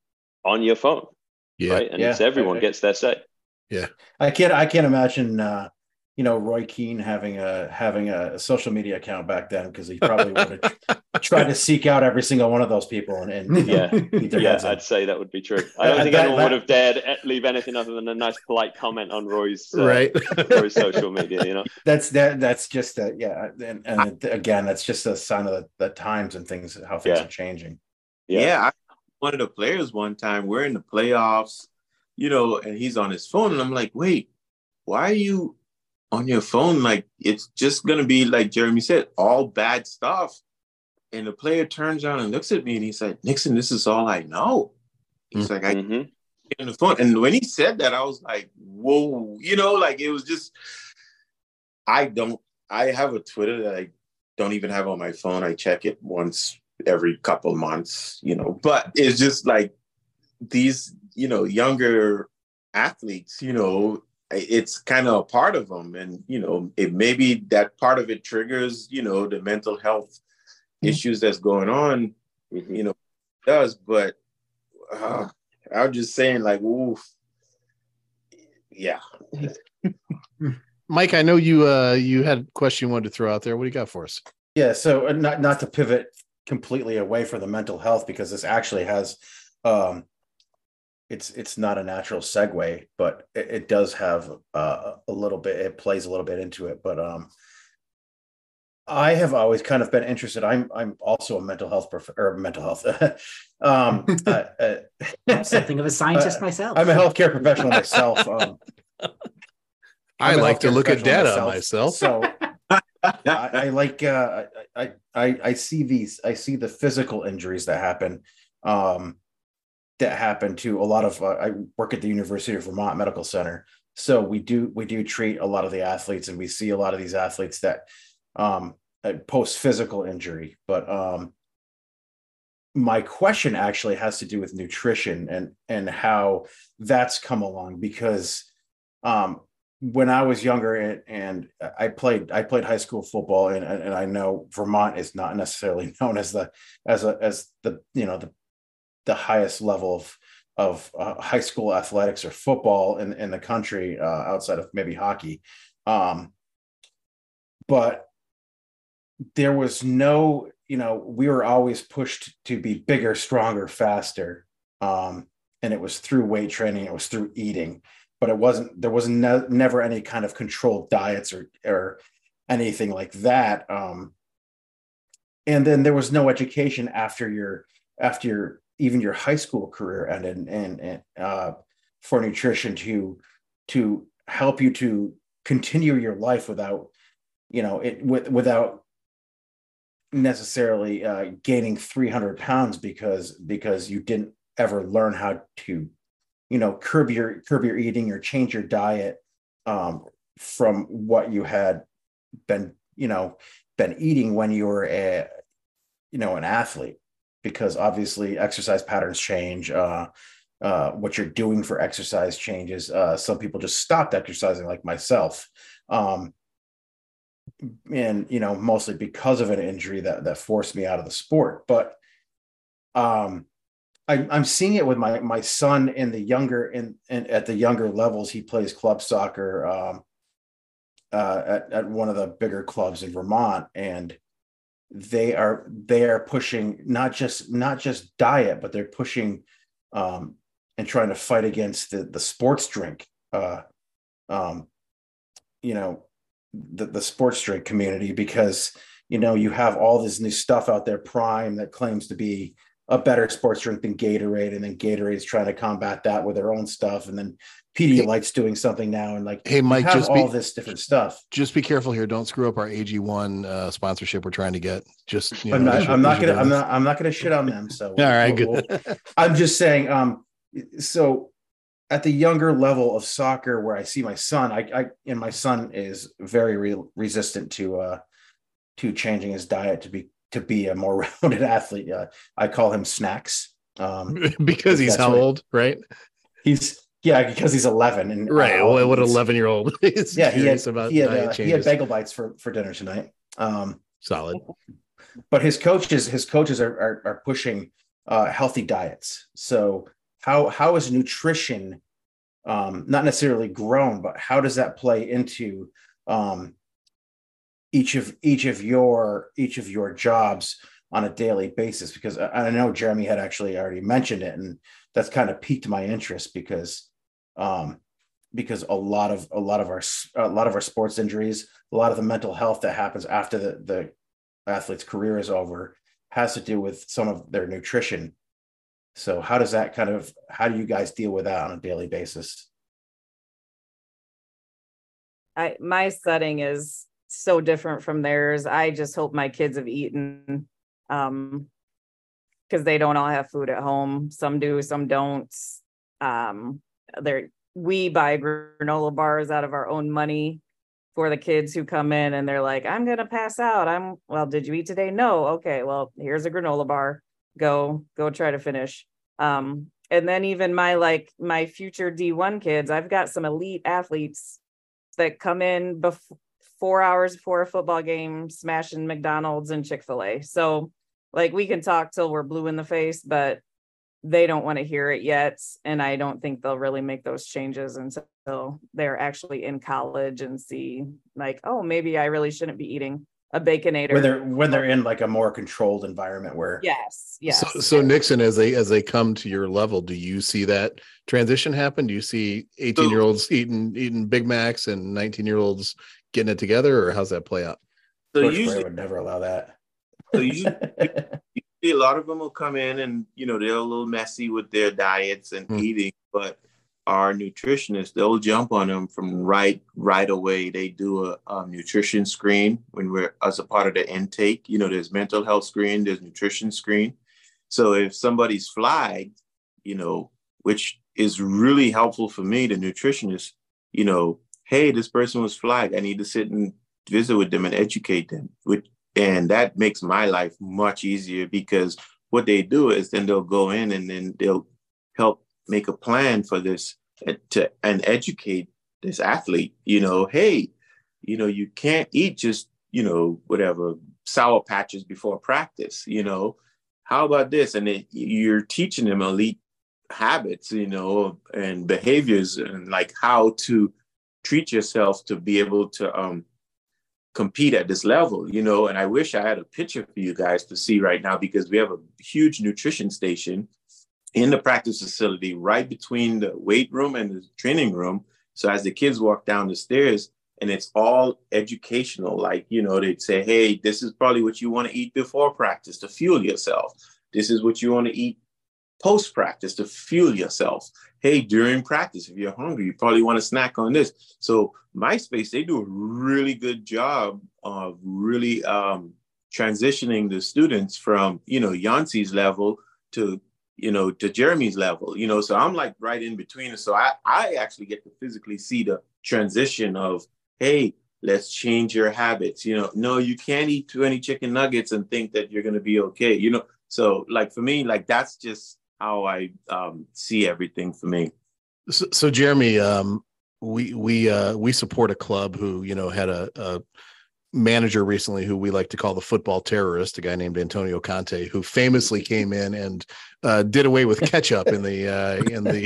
on your phone, yeah. right? And yeah. it's everyone gets their say. Yeah. I can't I can't imagine uh, you know Roy Keane having a having a social media account back then because he probably would have tried to seek out every single one of those people and, and yeah yeah I'd say that would be true. I don't think that, anyone that, would have dared leave anything other than a nice polite comment on Roy's uh, right Roy's social media. You know that's that that's just a yeah and, and again that's just a sign of the, the times and things how things yeah. are changing. Yeah, yeah I, one of the players one time we're in the playoffs you know, and he's on his phone. And I'm like, wait, why are you on your phone? Like, it's just to be, like Jeremy said, all bad stuff. And the player turns around and looks at me and he's like, Nixon, this is all I know. He's mm-hmm. like, I mm-hmm. in the phone. And when he said that, I was like, whoa, you know, like it was just, I don't, I have a Twitter that I don't even have on my phone. I check it once every couple months, you know, but it's just like these you know younger athletes you know it's kind of a part of them and you know it maybe that part of it triggers you know the mental health mm-hmm. issues that's going on you know does but uh, i'm just saying like oof yeah Mike, I know you uh you had a question you wanted to throw out there. What do you got for us? Yeah, so uh, not not to pivot completely away from the mental health because this actually has um it's it's not a natural segue, but it, it does have uh, a little bit it plays a little bit into it, but um I have always kind of been interested. I'm I'm also a mental health prof- or mental health. um, uh, uh, I'm something of a scientist Uh, myself. I'm a healthcare professional myself. Um, I like to look at professional data myself. So I, I like uh, I, I I see these I see the physical injuries that happen um, that happen to a lot of uh, I work at the University of Vermont Medical Center. So we do we do treat a lot of the athletes and we see a lot of these athletes that um, post physical injury. But um, my question actually has to do with nutrition and and how that's come along because um, when I was younger and, and I played I played high school football and, and I know Vermont is not necessarily known as the as a as the you know the the highest level of of uh, high school athletics or football in in the country uh, outside of maybe hockey. Um, but there was no you know we were always pushed to be bigger stronger faster um, and it was through weight training it was through eating but it wasn't there was ne- never any kind of controlled diets or or anything like that um and then there was no education after your after your even your high school career ended and and uh for nutrition to to help you to continue your life without you know it with, without necessarily uh, gaining 300 pounds because because you didn't ever learn how to you know curb your curb your eating or change your diet um, from what you had been you know been eating when you were a you know an athlete because obviously exercise patterns change uh, uh, what you're doing for exercise changes. Uh, some people just stopped exercising like myself. Um, and you know mostly because of an injury that that forced me out of the sport. But um I, I'm seeing it with my my son in the younger in, in at the younger levels. He plays club soccer um, uh, at at one of the bigger clubs in Vermont, and they are they are pushing not just not just diet, but they're pushing um, and trying to fight against the the sports drink. Uh, um, you know, the the sports drink community because you know you have all this new stuff out there, Prime that claims to be a better sports drink than Gatorade, and then Gatorade's trying to combat that with their own stuff, and then Pedialyte's doing something now, and like Hey, Mike, just all be- this different stuff. Just be careful here. Don't screw up our AG1 uh, sponsorship we're trying to get. Just you I'm know, not. I'm not gonna. I'm not. I'm not gonna shit on them. So All right, we'll- good. we'll- I'm just saying. Um, so at the younger level of soccer, where I see my son, I, I and my son is very re- resistant to uh to changing his diet to be to be a more rounded athlete. Uh, I call him Snacks. Um, because he's how old, right? he's yeah because he's 11 and Right. uh, what what 11 year old is Yeah, he had about he had, diet uh, he had bagel bites for for dinner tonight. Um, Solid. but his coaches his coaches are are, are pushing uh, healthy diets. So how how is nutrition um, not necessarily grown, but how does that play into um, each of each of your each of your jobs on a daily basis? Because I, I know Jeremy had actually already mentioned it, and that's kind of piqued my interest because um, because a lot of a lot of our a lot of our sports injuries, a lot of the mental health that happens after the the athlete's career is over has to do with some of their nutrition. So how does that kind of how do you guys deal with that on a daily basis? I my setting is so different from theirs. I just hope my kids have eaten um because they don't all have food at home. Some do, some don't. Um they're we buy granola bars out of our own money for the kids who come in and they're like, I'm gonna pass out. I'm well, did you eat today? No. Okay, well, here's a granola bar. Go, go try to finish. Um, and then even my like my future D1 kids, I've got some elite athletes that come in before four hours before a football game, smashing McDonald's and Chick fil A. So, like, we can talk till we're blue in the face, but they don't want to hear it yet and i don't think they'll really make those changes until they're actually in college and see like oh maybe i really shouldn't be eating a baconator when they're when they're in like a more controlled environment where yes yes So, so Nixon, as they as they come to your level, do you see that transition happen? Do you see 18 year olds eating eating Big Macs and 19 year olds getting it together, or how's that play out? So Coach usually, Bray would never allow that. so usually a lot of them will come in and you know they're a little messy with their diets and Hmm. eating, but our nutritionists they'll jump on them from right right away. They do a, um, nutrition screen when we're as a part of the intake. You know, there's mental health screen, there's nutrition screen. So if somebody's flagged, you know, which is really helpful for me, the nutritionist, you know, hey, this person was flagged. I need to sit and visit with them and educate them. With and that makes my life much easier because what they do is then they'll go in and then they'll help make a plan for this and to and educate this athlete you know hey you know you can't eat just you know whatever sour patches before practice you know how about this and it, you're teaching them elite habits you know and behaviors and like how to treat yourself to be able to um compete at this level, you know. And I wish I had a picture for you guys to see right now because we have a huge nutrition station in the practice facility right between the weight room and the training room. So as the kids walk down the stairs, and it's all educational, like, you know, they'd say, hey, this is probably what you want to eat before practice to fuel yourself. This is what you want to eat post practice to fuel yourself. Hey, during practice, if you're hungry, you probably want to snack on this. So MySpace, they do a really good job of really um, transitioning the students from, you know, Younce's level to, you know, to Jeremy's level, you know, so I'm like right in between. So I, I actually get to physically see the transition of, hey, let's change your habits. You know, no, you can't eat 20 chicken nuggets and think that you're going to be okay. You know, so like for me, like that's just how I um, see everything for me. So, so Jeremy, um, we we uh, we support a club who you know had a, a manager recently who we like to call the football terrorist, a guy named Antonio Conte, who famously came in and uh, did away with ketchup in the uh, in the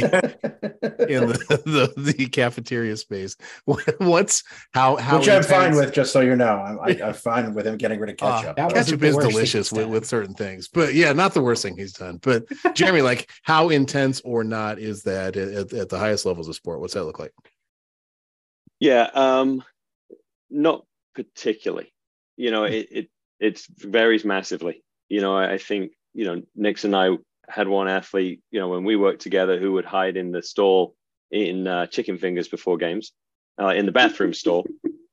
in the, the the cafeteria space. What's how how Which I'm fine with, just so you know. I'm, I, I'm fine with him getting rid of Uh, ketchup. that ketchup is delicious with, with certain things, but yeah, not the worst thing he's done. But Jeremy, like, how intense or not is that at, at the highest levels of sport? What's that look like? Yeah, um, not particularly. You know, it it it varies massively. You know, I, I think you know Nix and I had one athlete. You know, when we worked together, who would hide in the stall eating uh, chicken fingers before games, uh, in the bathroom stall.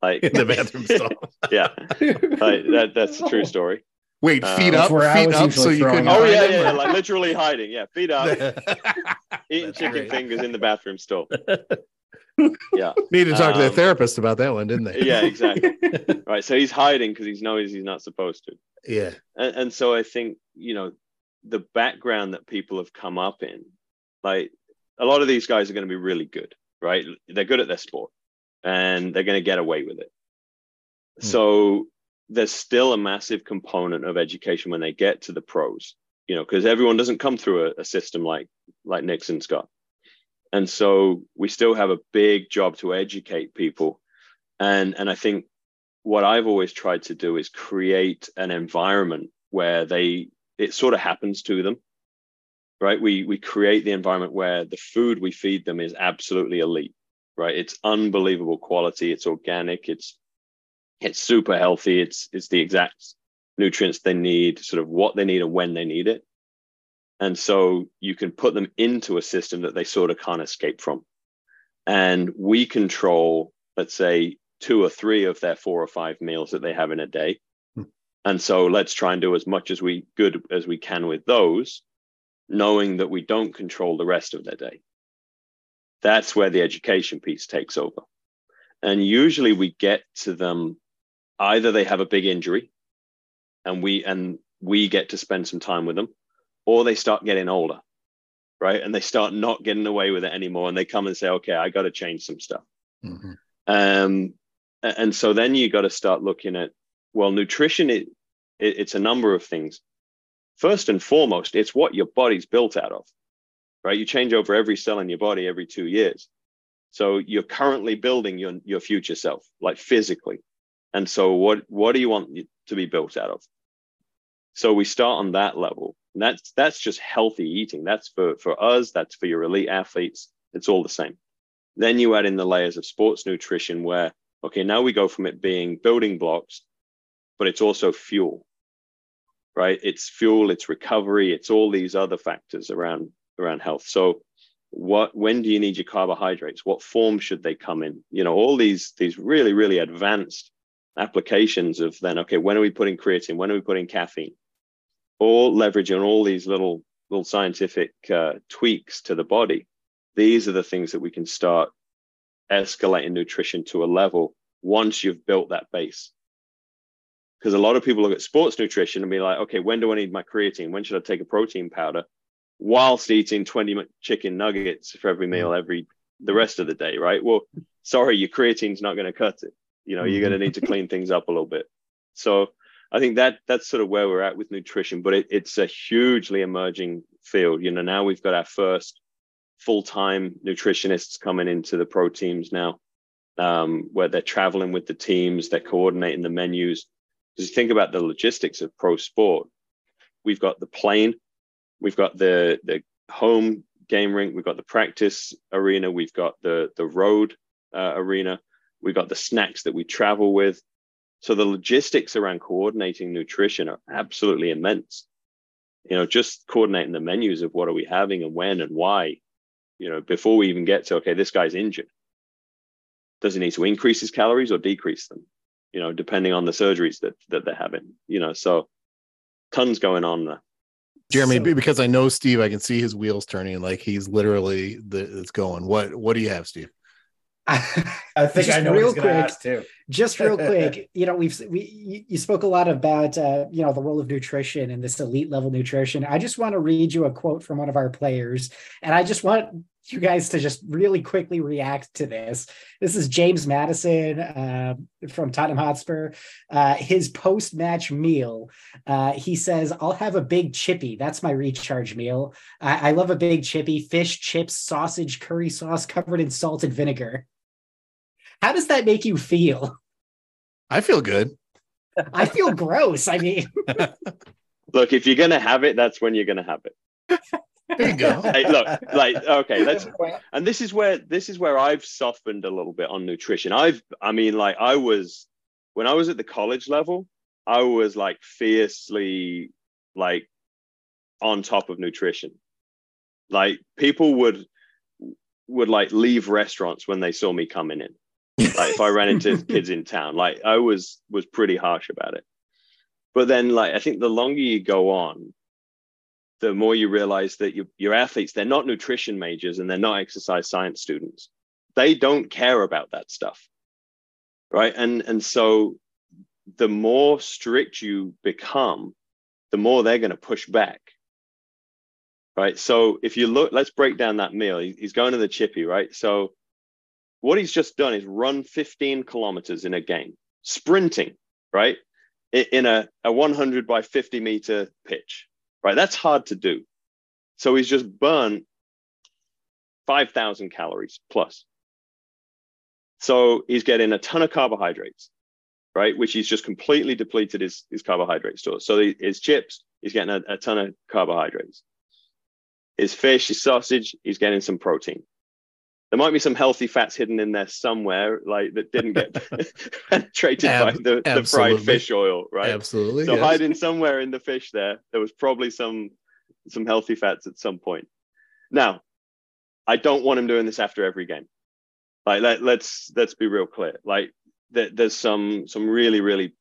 Like In the bathroom stall. yeah, like, that that's a true story. Wait, feet That's up, where I feet up, so you couldn't. Oh up. yeah, yeah, like literally hiding. Yeah, feet up, eating That's chicken great. fingers in the bathroom stall. Yeah. Need to talk to their Um, therapist about that one, didn't they? Yeah, exactly. Right. So he's hiding because he knows he's not supposed to. yeah. and, and so I think you know the background that people have come up in, like a lot of these guys are going to be really good, right? They're good at their sport, and they're going to get away with it. Hmm. So there's still a massive component of education when they get to the pros, you know, because everyone doesn't come through a, a system like like Nixon's got, and so we still have a big job to educate people, and and I think what I've always tried to do is create an environment where they it sort of happens to them. Right? We we create the environment where the food we feed them is absolutely elite. Right? It's unbelievable quality, it's organic, it's it's super healthy, it's it's the exact nutrients they need, sort of what they need and when they need it. And so you can put them into a system that they sort of can't escape from. And we control, let's say, two or three of their four or five meals that they have in a day. Hmm. And so let's try and do as much as we good as we can with those, knowing that we don't control the rest of their day. That's where the education piece takes over. And usually we get to them either they have a big injury and we and we get to spend some time with them, or they start getting older, right? And they start not getting away with it anymore. And they come and say, okay, I got to change some stuff. Mhm. Um, and so then you got to start looking at well, nutrition. It, it it's a number of things. first and foremost, it's what your body's built out of, right? You change over every cell in your body every two years. So you're currently building your, your future self, like physically. And so what, what do you want to be built out of? So we start on that level. And that's that's just healthy eating. That's for, for us, that's for your elite athletes. It's all the same. Then you add in the layers of sports nutrition where, okay, now we go from it being building blocks, but it's also fuel right? It's fuel, it's recovery, it's all these other factors around around health. So what when do you need your carbohydrates? What form should they come in? You know, all these these really, really advanced applications of then, okay, when are we putting creatine? When are we putting caffeine? All leveraging on all these little little scientific uh, tweaks to the body. These are the things that we can start escalating nutrition to a level once you've built that base because a lot of people look at sports nutrition and be like, okay, when do I need my creatine? When should I take a protein powder? Whilst eating 20 chicken nuggets for every meal mm. every the rest of the day, right? Well, sorry, your creatine's not going to cut it. You know, you're going to need to clean things up a little bit. So I think that that's sort of where we're at with nutrition, but it, it's a hugely emerging field. You know, now we've got our first full-time nutritionists coming into the pro teams now, um, where they're traveling with the teams, they're coordinating the menus because you think about the logistics of pro sport, we've got the plane, we've got the the home game rink, we've got the practice arena, we've got the the road uh, arena, we've got the snacks that we travel with. So the logistics around coordinating nutrition are absolutely immense. You know, just coordinating the menus of what are we having and when and why. You know, before we even get to okay, this guy's injured. Does he need to increase his calories or decrease them? you know, depending on the surgeries that that they're having, you know, so tons going on there. Jeremy, so, because I know Steve, I can see his wheels turning like he's literally the it's going. What what do you have, Steve? I think just I know real quick, too. just real quick, you know, we've we you spoke a lot about uh, you know the role of nutrition and this elite level nutrition. I just want to read you a quote from one of our players, and I just want you guys to just really quickly react to this. This is James Maddison uh, from Tottenham Hotspur. Uh, his post match meal, uh, he says, I'll have a big chippy. That's my recharge meal. I-, I love a big chippy, fish, chips, sausage, curry sauce covered in salt and vinegar. How does that make you feel? I feel good. I feel gross. I mean, look, if you're going to have it, that's when you're going to have it. There you go. hey, look, like okay, let's and this is where this is where I've softened a little bit on nutrition. I've I mean, like I was when I was at the college level, I was like fiercely like on top of nutrition. Like people would would like leave restaurants when they saw me coming in. Like if I ran into kids in town, like I was was pretty harsh about it. But then like I think the longer you go on, the more you realize that your, your athletes, they're not nutrition majors and they're not exercise science students. They don't care about that stuff. Right. And, and so the more strict you become, the more they're going to push back. Right. So if you look, let's break down that meal. He's going to the chippy, right? So what he's just done is run 15 kilometers in a game, sprinting, right? In a, a 100 by 50 meter pitch right? That's hard to do. So he's just burned 5,000 calories plus. So he's getting a ton of carbohydrates, right? Which he's just completely depleted his, his carbohydrate stores. So his chips, he's getting a, a ton of carbohydrates. His fish, his sausage, he's getting some protein. There might be some healthy fats hidden in there somewhere, like that didn't get penetrated Ab- by the, the, fried fish oil, right? Absolutely. So yes. hiding somewhere in the fish there, there was probably some some healthy fats at some point. Now, I don't want him doing this after every game. Like let, let's let's be real clear. Like there's some some really really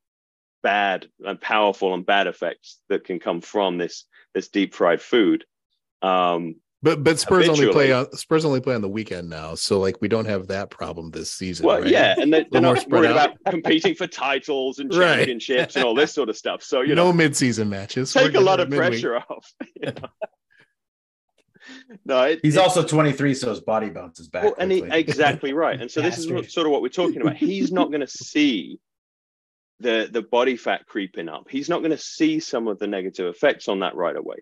bad and powerful and bad effects that can come from this this deep fried food. Um, but but Spurs only play on Spurs only play on the weekend now, so like we don't have that problem this season. Well, right? yeah, and they're, they're not worried out. about competing for titles and championships right. and all this sort of stuff. So you no know, mid-season matches. Take We're a lot of midweek. pressure off. You know? no, it, he's it, also 23, so his body bounces back. Well, and he, exactly right. And so this is sort of what we're talking about. He's not going to see the the body fat creeping up he's not going to see some of the negative effects on that right away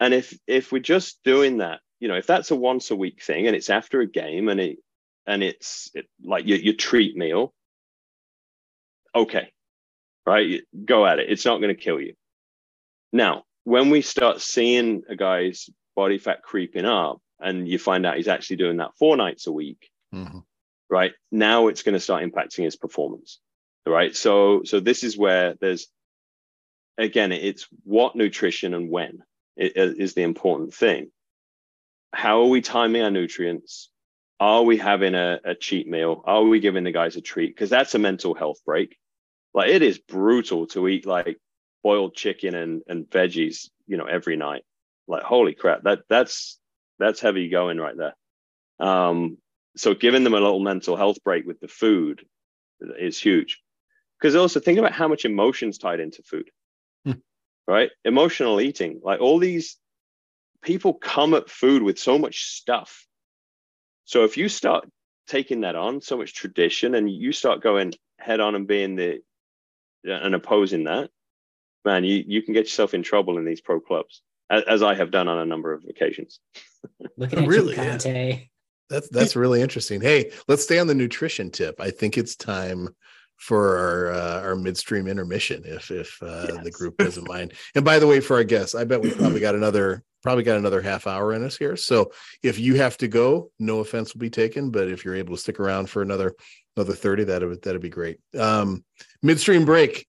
and if if we're just doing that you know if that's a once a week thing and it's after a game and it and it's it, like your, your treat meal okay right? Go at it. It's not going to kill you. Now when we start seeing a guy's body fat creeping up and you find out he's actually doing that four nights a week Mhm. right? Now it's going to start impacting his performance right? So so this is where there's again it's what nutrition and when is the important thing. How are we timing our nutrients? Are we having a, a cheat meal? Are we giving the guys a treat? Because that's a mental health break. Like it is brutal to eat like boiled chicken and and veggies you know every night. Like holy crap that that's that's heavy going right there. Um so giving them a little mental health break with the food is huge. Because also think about how much emotions tied into food. Right emotional eating like all these people come at food with so much stuff so if you start taking that on so much tradition and you start going head on and being the and opposing that man you you can get yourself in trouble in these pro clubs as, as i have done on a number of occasions Looking at Really, you, yeah. That's that's really interesting. Hey, let's stay on the nutrition tip. I think it's time for our uh, our midstream intermission, if if uh, the group doesn't mind. And by the way, for our guests, I bet we probably got another probably got another half hour in us here. So if you have to go, no offense will be taken. But if you're able to stick around for another another thirty, that would that'd be great. Um, midstream break.